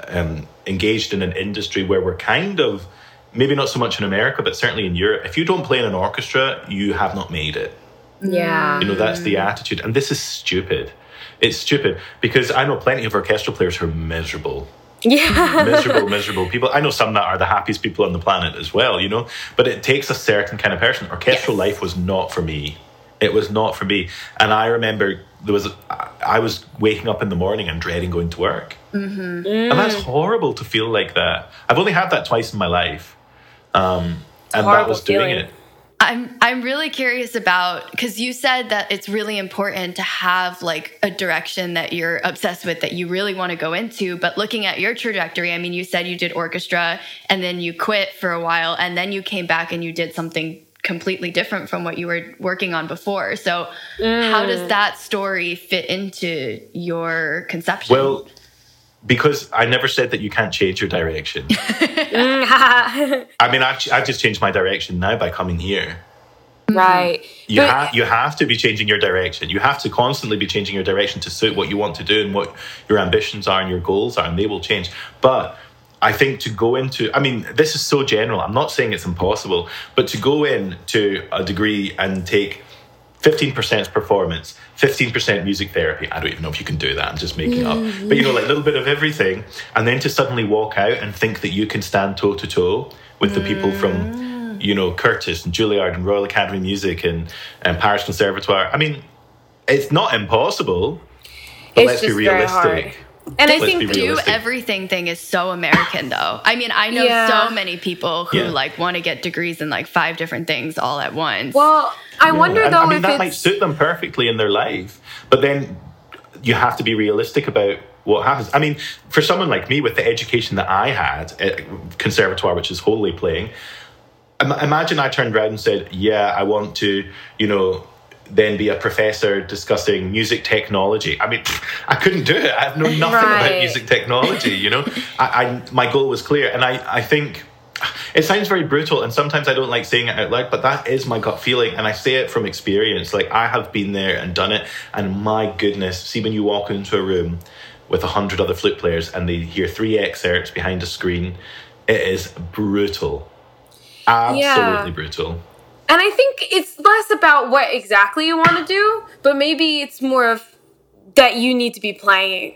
um, engaged in an industry where we're kind of maybe not so much in America, but certainly in Europe. If you don't play in an orchestra, you have not made it. Yeah. You know, that's the attitude. And this is stupid. It's stupid because I know plenty of orchestral players who are miserable. Yeah. Miserable, miserable people. I know some that are the happiest people on the planet as well, you know, but it takes a certain kind of person. Orchestral Yes. life was not for me. It was not for me. And I remember there was, I was waking up in the morning and dreading going to work. And that's horrible to feel like that. I've only had that twice in my life. Um, and that was doing feeling. it. I'm I'm really curious about because you said that it's really important to have like a direction that you're obsessed with that you really want to go into. But looking at your trajectory, I mean, you said you did orchestra and then you quit for a while and then you came back and you did something completely different from what you were working on before. So how does mm. that story fit into your conception? Well, because I never said that you can't change your direction. I mean, I've, I've just changed my direction now by coming here. Right. You But- have you have to be changing your direction. You have to constantly be changing your direction to suit what you want to do and what your ambitions are and your goals are, and they will change. But I think to go into, I mean, this is so general. I'm not saying it's impossible, but to go into a degree and take 15% performance, 15% music therapy. I don't even know if you can do that. I'm just making up. Mm-hmm. But you know, like a little bit of everything. And then to suddenly walk out and think that you can stand toe to toe with the people from, mm. you know, Curtis and Juilliard and Royal Academy of Music and, and Paris Conservatoire. I mean, it's not impossible, but It's let's be just very hard. realistic. And I think be do everything thing is so American though. I mean, I know Yeah. so many people who Yeah. like want to get degrees in like five different things all at once. well, I wonder And, though I mean, if that it's might suit them perfectly in their life, but then you have to be realistic about what happens. I mean, for someone like me with the education that I had at conservatoire, which is wholly playing, imagine I turned around and said, "Yeah, I want to," you know. Then be a professor discussing music technology. I mean, I couldn't do it. I know nothing about music technology. You know, I, I my goal was clear, and I I think it sounds very brutal, and sometimes I don't like saying it out loud, but that is my gut feeling, and I say it from experience. Like I have been there and done it, and my goodness, see when you walk into a room with a hundred other flute players and they hear three excerpts behind a screen, it is brutal, absolutely Yeah. brutal. And I think it's less about what exactly you want to do, but maybe it's more of that you need to be playing.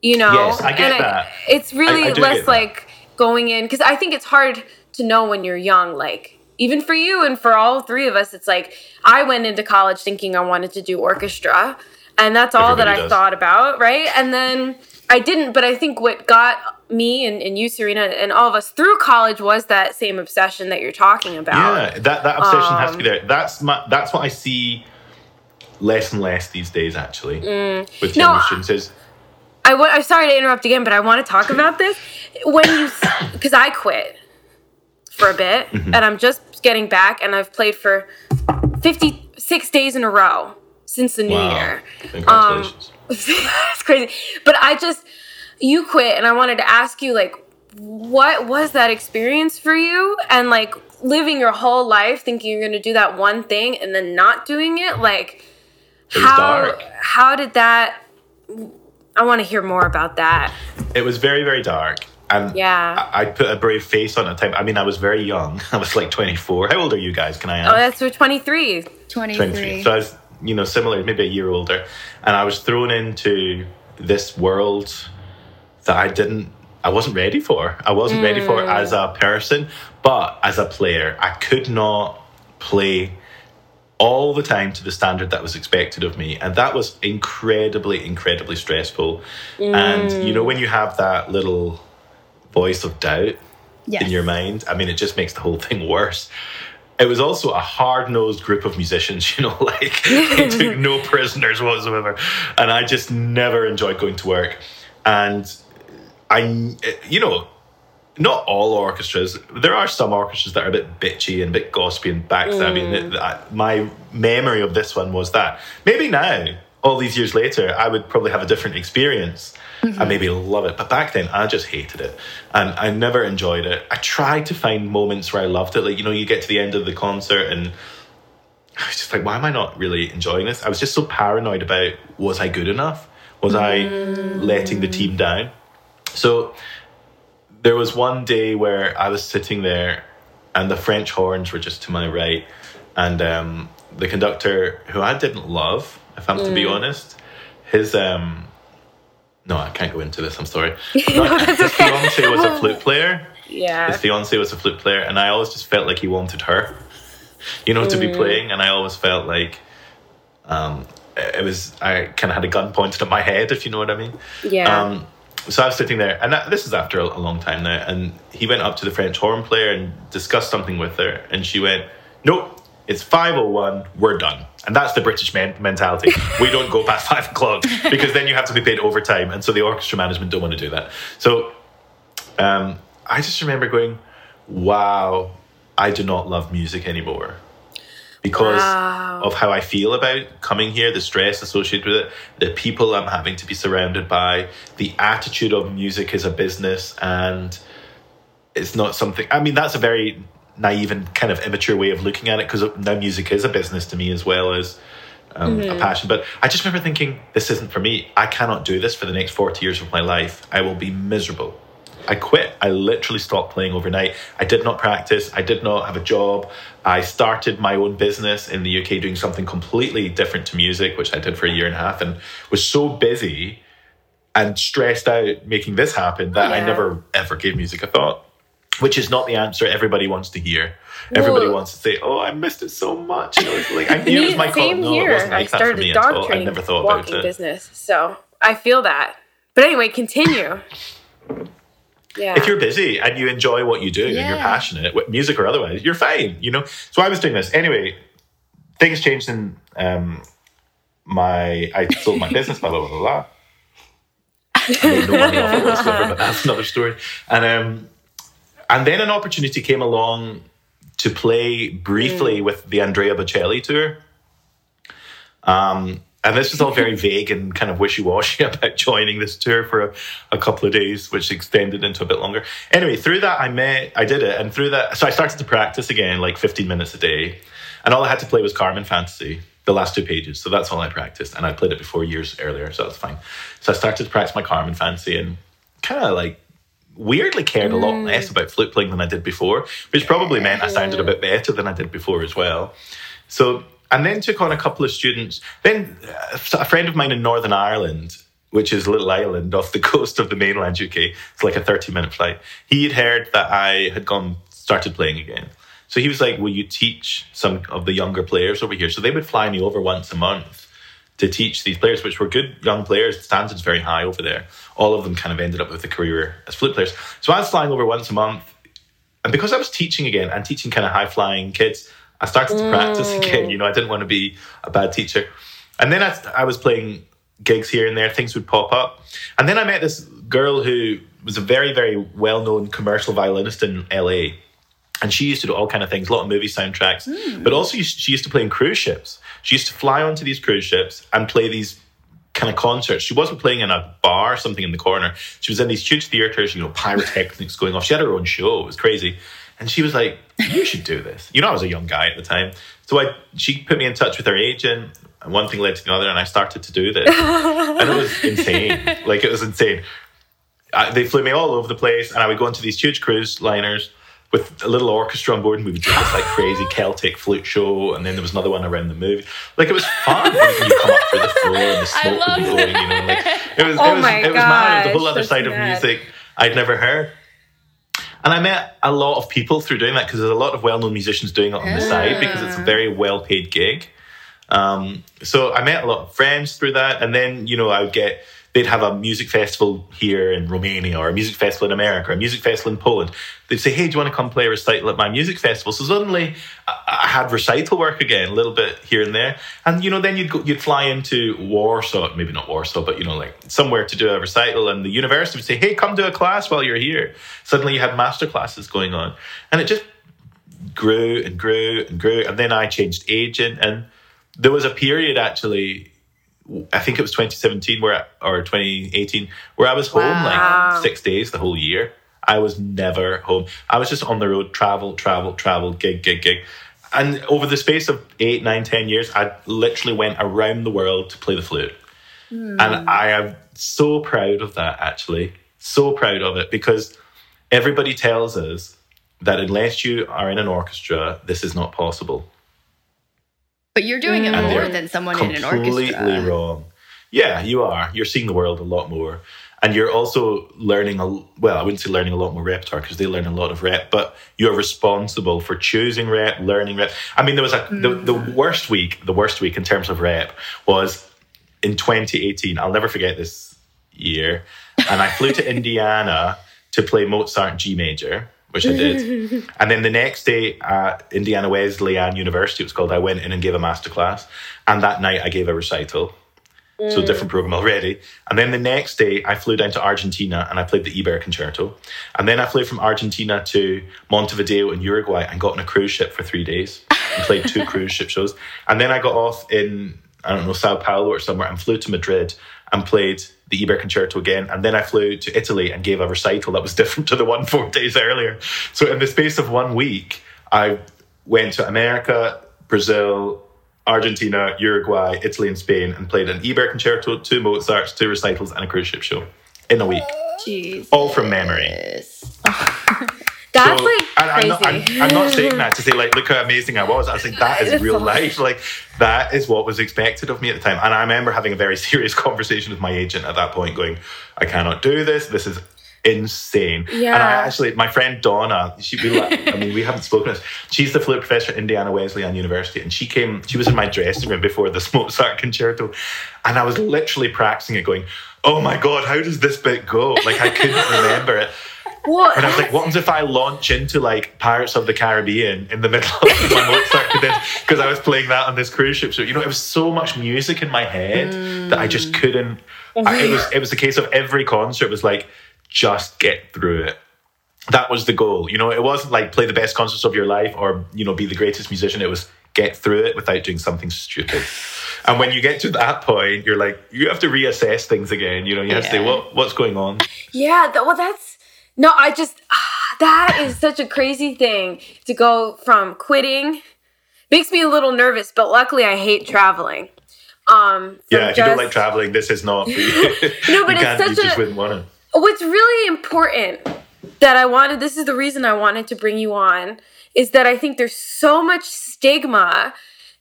You know? Yes, I get and that. it's really I- I less like going in because I think it's hard to know when you're young. Like even for you and for all three of us, it's like I went into college thinking I wanted to do orchestra, and that's all that I does. thought about, right? And then I didn't. But I think what got me and, and you, Serena, and all of us through college was that same obsession that you're talking about. Yeah, that, that obsession has to be Um, there. That's my that's what I see less and less these days, actually, with Mm. No, younger I- students. Is I wa- I'm sorry to interrupt again, but I want to talk about this when you because I quit for a bit Mm-hmm. and I'm just getting back and I've played for 56 days in a row since the new wow, year. congratulations. it's crazy. But I just you quit and I wanted to ask you like what was that experience for you and like living your whole life thinking you're going to do that one thing and then not doing it like It how dark. how did that I want to hear more about that. It was very, very dark. And Yeah. I, I put a brave face on it at the time. I mean, I was very young. I was like 24. How old are you guys? Can I oh, ask? Oh, that's for 23. 23. 23. So I was, you know, similar, maybe a year older. And I was thrown into this world that I didn't, I wasn't ready for. I wasn't ready for as a mm. person, but as a player, I could not play all the time to the standard that was expected of me. And that was incredibly, incredibly stressful. And, you know, when you have that little voice of doubt Yes. in your mind. I mean, it just makes the whole thing worse. It was also a hard nosed group of musicians, you know, like they took no prisoners whatsoever. And I just never enjoyed going to work. And I, you know, not all orchestras. There are some orchestras that are a bit bitchy and a bit gossipy and th- mm. th- my memory of this one was that. Maybe now, all these years later, I would probably have a different experience. Mm-hmm. I maybe love it, but back then I just hated it, and I never enjoyed it. I tried to find moments where I loved it, like you know, you get to the end of the concert and I was just like, why am I not really enjoying this? I was just so paranoid about was I good enough? Was I mm. letting the team down? So there was one day where I was sitting there and the French horns were just to my right. And um, the conductor, who I didn't love, if I'm to be honest, his. Um, no, I can't go into this, I'm sorry. His fiance was a flute player. Yeah. His fiance was a flute player, and I always just felt like he wanted her, you know, to be playing. And I always felt like um, it was, I kind of had a gun pointed at my head, if you know what I mean. Yeah. Um, so I was sitting there, and that, this is after a, a long time now. And he went up to the French horn player and discussed something with her, and she went, "Nope, it's five oh one. We're done." And that's the British men- mentality. we don't go past five o'clock because then you have to be paid overtime, and so the orchestra management don't want to do that. So um, I just remember going, "Wow, I do not love music anymore." Because Wow. of how I feel about coming here, the stress associated with it, the people I'm having to be surrounded by, the attitude of music as a business, and it's not something. I mean, that's a very naive and kind of immature way of looking at it because now music is a business to me as well as um, a passion. But I just remember thinking, this isn't for me. I cannot do this for the next 40 years of my life. I will be miserable. I quit. I literally stopped playing overnight. I did not practice. I did not have a job. I started my own business in the UK doing something completely different to music, which I did for a year and a half and was so busy and stressed out making this happen that I never ever gave music a thought. Which is not the answer everybody wants to hear. Everybody Well- wants to say, "Oh, I missed it so much." You know, it's like I knew it was my call. No, here. it wasn't I like that for me dog all. I never thought about it. business, so I feel that. But anyway, continue. Yeah. if you're busy and you enjoy what you do and you're passionate, music or otherwise, you're fine. You know. So I was doing this anyway. Things changed in um, my. I sold my business. Blah blah blah blah. blah. I made no money off it whatsoever, but that's another story. And um, and then an opportunity came along to play briefly with the Andrea Bocelli tour. Um, and this was all very vague and kind of wishy-washy about joining this tour for a, a couple of days, which extended into a bit longer. Anyway, through that I met, I did it, and through that, so I started to practice again, like 15 minutes a day, and all I had to play was Carmen Fantasy, the last two pages. So that's all I practiced, and I played it before years earlier, so that's fine. So I started to practice my Carmen Fantasy, and kind of like weirdly cared a lot mm. less about flute playing than I did before, which probably meant I sounded a bit better than I did before as well. So, and then took on a couple of students. Then uh, a friend of mine in Northern Ireland, which is a little island off the coast of the mainland UK, it's like a 30 minute flight. He had heard that I had gone, started playing again. So he was like, Will you teach some of the younger players over here? So they would fly me over once a month to teach these players, which were good young players. The standard's very high over there. All of them kind of ended up with a career as flute players. So I was flying over once a month. And because I was teaching again and teaching kind of high flying kids, I started to practice mm. again. You know, I didn't want to be a bad teacher. and then I, I was playing gigs here and there. Things would pop up, and then I met this girl who was a very very well known commercial violinist in LA. And she used to do all kind of things, a lot of movie soundtracks, mm. but also she used to play in cruise ships. She used to fly onto these cruise ships and play these kind of concerts. She wasn't playing in a bar or something in the corner. She was in these huge theaters, you know, pyrotechnics going off. She had her own show. It was crazy. And she was like, "You should do this." You know, I was a young guy at the time, so I she put me in touch with her agent. And one thing led to the other, and I started to do this, and it was insane. Like it was insane. I, they flew me all over the place, and I would go into these huge cruise liners with a little orchestra on board, and we would do this like crazy Celtic flute show, and then there was another one around the movie. Like it was fun. you come up through the floor and the smoke would be going. You know, like it was. Oh it was. it was mad. It was a whole other side of music I'd never heard. And I met a lot of people through doing that because there's a lot of well-known musicians doing it on the side because it's a very well-paid gig. Um, so I met a lot of friends through that, and then you know I would get they'd have a music festival here in Romania or a music festival in America, or a music festival in Poland. They'd say, "Hey, do you want to come play a recital at my music festival?" So suddenly I, had recital work again, a little bit here and there, and you know then you'd go, you'd fly into Warsaw, maybe not Warsaw, but you know like somewhere to do a recital, and the university would say, "Hey, come do a class while you're here." Suddenly you had master classes going on, and it just grew and grew and grew. And then I changed agent, and there was a period actually. I think it was 2017 where or 2018 where I was home Wow. like six days the whole year. I was never home. I was just on the road, travel, travel, travel, gig, gig, gig. And over the space of eight, nine, ten years, I literally went around the world to play the flute. Hmm. And I am so proud of that, actually. So proud of it because everybody tells us that unless you are in an orchestra, this is not possible. But you're doing it And more than someone in an orchestra. completely wrong. Yeah, you are. You're seeing the world a lot more. And you're also learning a well, I wouldn't say learning a lot more repertoire because they learn a lot of rep, but you're responsible for choosing rep, learning rep. I mean, there was a the, the mm. worst week, the worst week in terms of rep was in 2018. I'll never forget this year. And I flew to Indiana to play Mozart G major, which I did. and then the next day at Indiana Wesleyan University, it was called, I went in and gave a masterclass. And that night I gave a recital. So a mm. different program already. And then the next day I flew down to Argentina and I played the Ibert Concerto. And then I flew from Argentina to Montevideo in Uruguay and got on a cruise ship for three days and played two cruise ship shows. And then I got off in, I don't know, Sao Paulo or somewhere and flew to Madrid and played the Ibert Concerto again. And then I flew to Italy and gave a recital that was different to the one four days earlier. So in the space of one week, I went to America, Brazil, Argentina, Uruguay, Italy, and Spain, and played an Ibert concerto, two Mozarts, two recitals, and a cruise ship show in a week, Jeez. all from memory. That's So- like and I'm not, I'm, I'm not saying that to say like, look how amazing I was. I was like, that is real life. Like that is what was expected of me at the time. And I remember having a very serious conversation with my agent at that point, going, I cannot do this. This is insane. Yeah. And I actually, my friend Donna, she, we, like- I mean, we haven't spoken. This. She's the flute professor at Indiana Wesleyan University, and she came. She was in my dressing room before the Mozart concerto, and I was literally practicing it, going, "Oh my god, how does this bit go?" Like I couldn't remember it. What? And I was like, what happens if I launch into like Pirates of the Caribbean in the middle of my Mozart because I was playing that on this cruise ship. So you know, it was so much music in my head that I just couldn't. I, it was it was a case of every concert was like, just get through it. That was the goal. You know, it wasn't like play the best concerts of your life or you know be the greatest musician. It was get through it without doing something stupid. And when you get to that point, you're like, you have to reassess things again. You know, you have to say, what what's going on? Yeah, that, well, that's no. I just ah, that is such a crazy thing to go from quitting. Makes me a little nervous, but luckily I hate traveling. Um, Yeah, if you don't like traveling, this is not for you. No, but you it's can't, you such just a- wouldn't want to. What's really important that I wanted. This is the reason I wanted to bring you on. Is that I think there's so much stigma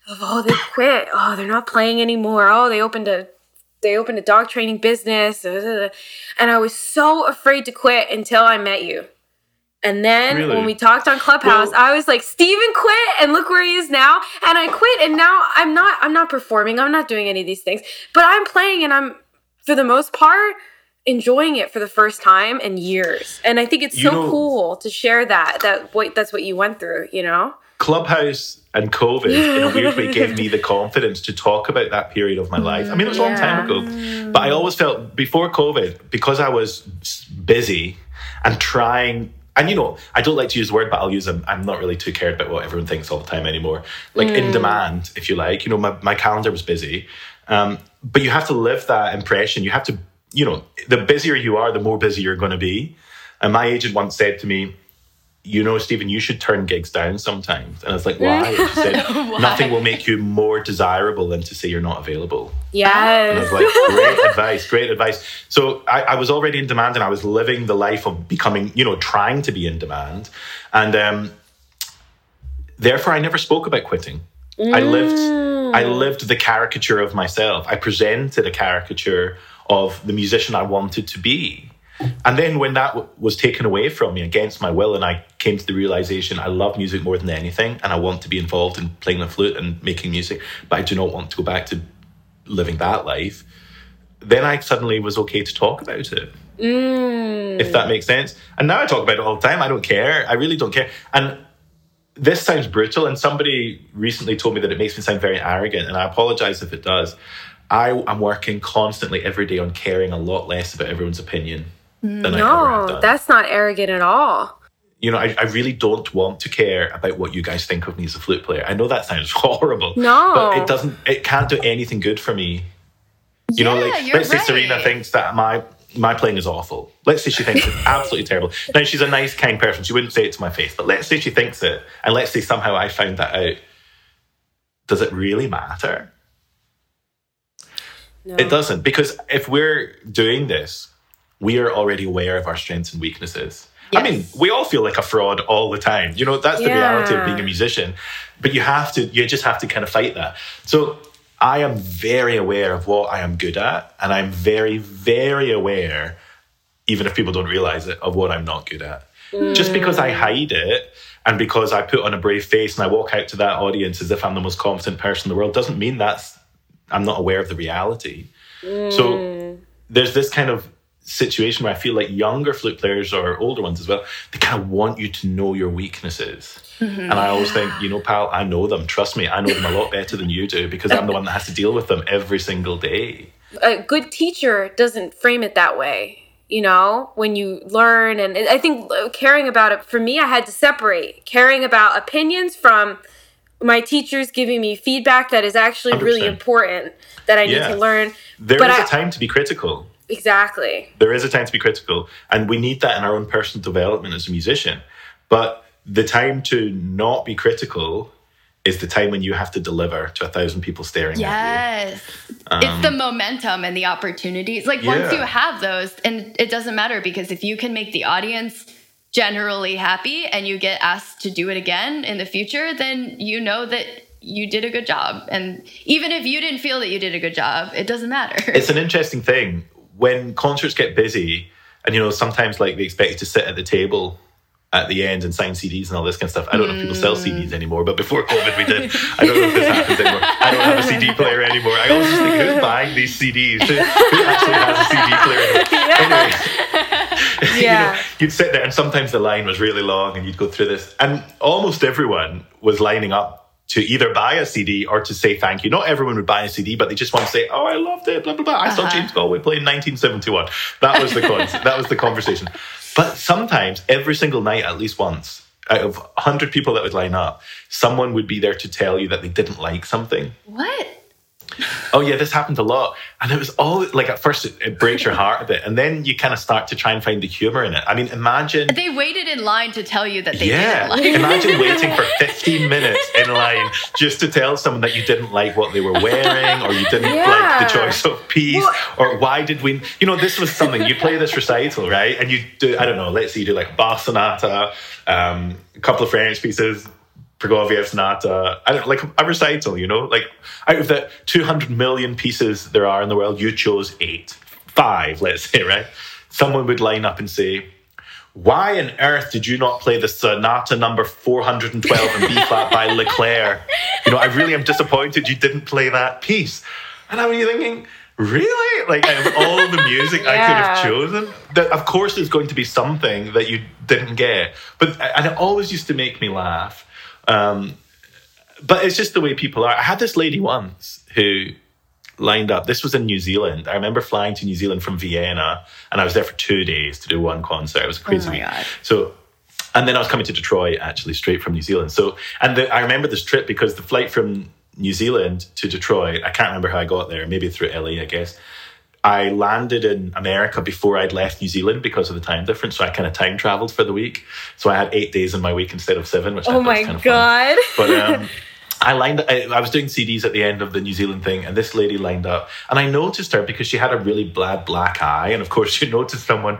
of oh they quit oh they're not playing anymore oh they opened a they opened a dog training business and I was so afraid to quit until I met you. And then Really? when we talked on Clubhouse, Well- I was like, Stephen quit and look where he is now. And I quit and now I'm not I'm not performing. I'm not doing any of these things. But I'm playing and I'm for the most part enjoying it for the first time in years. And I think it's so know- cool to share that that what that's what you went through, you know? Clubhouse and COVID in a weird way gave me the confidence to talk about that period of my life. I mean, it was a long time ago, but I always felt before COVID, because I was busy and trying. And you know, I don't like to use the word, but I'll use them. I'm not really too cared about what everyone thinks all the time anymore. Like in demand, if you like. You know, my, my calendar was busy. Um, but you have to live that impression. You have to, you know, the busier you are, the more busy you're going to be. And my agent once said to me, you know, Stephen, you should turn gigs down sometimes. And I was like, why? Said, nothing will make you more desirable than to say you're not available. Yeah. And I was like, great advice, great advice. So I, I was already in demand and I was living the life of becoming, you know, trying to be in demand. And um, therefore, I never spoke about quitting. I lived, I lived the caricature of myself. I presented a caricature of the musician I wanted to be. And then when that w- was taken away from me against my will, and I came to the realization I love music more than anything, and I want to be involved in playing the flute and making music, but I do not want to go back to living that life, then I suddenly was okay to talk about it. Mm. If that makes sense. And now I talk about it all the time. I don't care. I really don't care. And this sounds brutal. And somebody recently told me that it makes me sound very arrogant. And I apologize if it does. I am working constantly every day on caring a lot less about everyone's opinion than I ever have No, that's not arrogant at all. you know, I, I really don't want to care about what you guys think of me as a flute player. I know that sounds horrible. No. But it doesn't, it can't do anything good for me. You know, like, let's say Serena thinks that my my playing is awful. Let's say she thinks it's absolutely terrible. Now, she's a nice, kind person. She wouldn't say it to my face, but let's say she thinks it. And let's say somehow I found that out. Does it really matter? No. It doesn't. Because if we're doing this, we are already aware of our strengths and weaknesses. I mean, we all feel like a fraud all the time. You know, that's the reality of being a musician. But you have to, you just have to kind of fight that. So I am very aware of what I am good at. And I'm very, very aware, even if people don't realize it, of what I'm not good at. Just mm. because I hide it and because I put on a brave face and I walk out to that audience as if I'm the most competent person in the world doesn't mean that's, I'm not aware of the reality. So mm. there's this kind of situation where I feel like younger flute players or older ones as well, they kind of want you to know your weaknesses. Mm-hmm. And I always think, you know, pal, I know them. Trust me, I know them a lot better than you do because I'm the one that has to deal with them every single day. a good teacher doesn't frame it that way you know when you learn and i think uh, caring about it for me i had to separate caring about opinions from my teachers giving me feedback that is actually really 100%. important that i need to learn There is But a I- time to be critical. Exactly There is a time to be critical, and we need that in our own personal development as a musician. But the time to not be critical is the time when you have to deliver to a thousand people staring at you. Yes. it's the momentum and the opportunities. Like once Um, yeah. you have those, and it doesn't matter because if you can make the audience generally happy and you get asked to do it again in the future, then you know that you did a good job. And even if you didn't feel that you did a good job, it doesn't matter. it's an interesting thing when concerts get busy and you know sometimes like they expect you to sit at the table at the end and sign CDs and all this kind of stuff. I don't know if people sell CDs mm. anymore, but before COVID we did. I don't know if this happens anymore. I don't have a CD player anymore. I always think, who's buying these CDs? Who, who actually has a CD player? Anyway, you know, you'd sit there and sometimes the line was really long and you'd go through this. And almost everyone was lining up to either buy a CD or to say thank you. Not everyone would buy a CD, but they just want to say, "Oh, I loved it." Blah blah blah. I saw uh-huh. James Galway play in 1971. That was the con- that was the conversation. But sometimes, every single night, at least once, out of 100 people that would line up, someone would be there to tell you that they didn't like something. what? Oh yeah, this happened a lot, and it was all like at first it, it breaks your heart a bit, and then you kind of start to try and find the humor in it. I mean, imagine. They waited in line to tell you that they Yeah, didn't like imagine waiting for 15 minutes in line just to tell someone that you didn't like what they were wearing or you didn't Yeah. like the choice of piece or why did we, you know, this was something, you play this recital, right? And you do, I don't know, let's say you do like Bach Sonata, um, a couple of French pieces, Prokofiev Sonata, uh, I don't like a recital, you know, like out of the 200 million pieces there are in the world, you chose eight, five, let's say, right? Someone would line up and say, why on earth did you not play the sonata number 412 in B flat by Leclair? You know, I really am disappointed you didn't play that piece. And I was thinking, really? Like, out of all the music I could have chosen, that of course there's going to be something that you didn't get. But, and it always used to make me laugh. Um, but it's just the way people are. I had this lady once who lined up. This was in New Zealand. I remember flying to New Zealand from Vienna, and I was there for two days to do one concert. It was crazy. my week. God. So, and then I was coming to Detroit actually straight from New Zealand. So, and the, I remember this trip because the flight from New Zealand to Detroit. I can't remember how I got there. Maybe through LA, I guess. I landed in America before I'd left New Zealand because of the time difference. So I kind of time traveled for the week. So I had eight days in my week instead of seven, which I Oh my kind of fun. But um, I lined. I, I was doing CDs at the end of the New Zealand thing, and this lady lined up, and I noticed her because she had a really bad black eye, and of course you noticed someone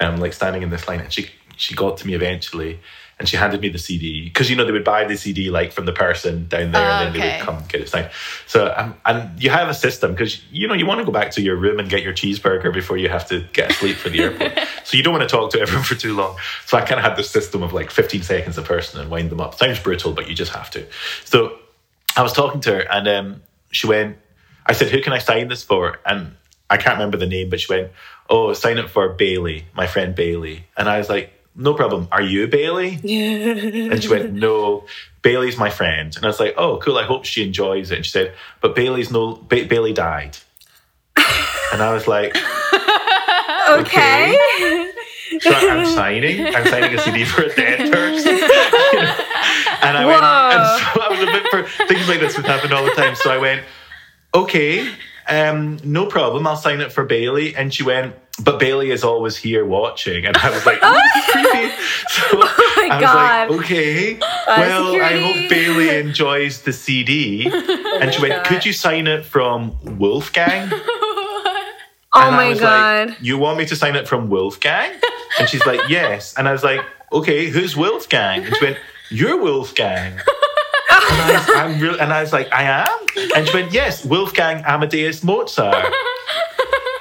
um, like standing in this line, and she she got to me eventually. And she handed me the CD because you know they would buy the CD like from the person down there, and then they would come get it signed. So um, and you have a system because you know you want to go back to your room and get your cheeseburger before you have to get asleep for the airport. so you don't want to talk to everyone for too long. So I kind of had this system of like 15 seconds a person and wind them up. Sounds brutal, but you just have to. So I was talking to her and um, she went, I said, Who can I sign this for? And I can't remember the name, but she went, Oh, sign it for Bailey, my friend Bailey. And I was like, No problem. Are you Bailey? And she went, No, Bailey's my friend. And I was like, Oh, cool. I hope she enjoys it. And she said, But Bailey's no, ba- Bailey died. And I was like, Okay. So I'm signing. I'm signing a CD for a dead person. and I went, and so I was a bit for things like this would happen all the time. So I went, okay, um, no problem. I'll sign it for Bailey. And she went, but Bailey is always here watching. And I was like, oh, this is creepy. So my I was God. like, okay. well, I hope Bailey enjoys the CD. And she went, God. could you sign it from Wolfgang? Oh And my god. Like, you want me to sign it from Wolfgang? And she's like, yes. And I was like, okay, who's Wolfgang? And she went, you're Wolfgang. And I was, I'm real, and I was like, I am? And she went, yes, Wolfgang Amadeus Mozart.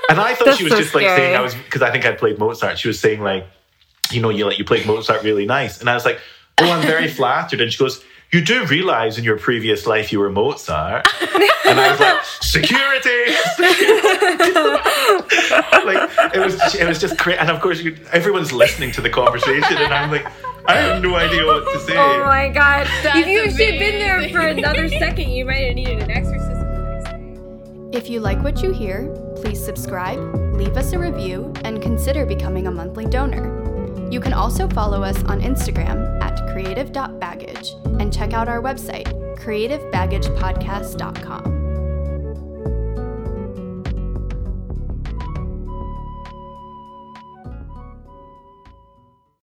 And I thought That's she was so just like saying I was because I think I played Mozart. She was saying like, you know, you like you played Mozart really nice. And I was like, oh, I'm very flattered. And she goes, you do realize in your previous life you were Mozart. And I was like, security. like it was, it was just crazy. And of course, you, everyone's listening to the conversation, and I'm like, I have no idea what to say. Oh my god. That's if you had been there for another second, you might have needed an exorcism the next day. If you like what you hear, please subscribe, leave us a review, and consider becoming a monthly donor. You can also follow us on Instagram at creative.baggage and check out our website, creativebaggagepodcast.com.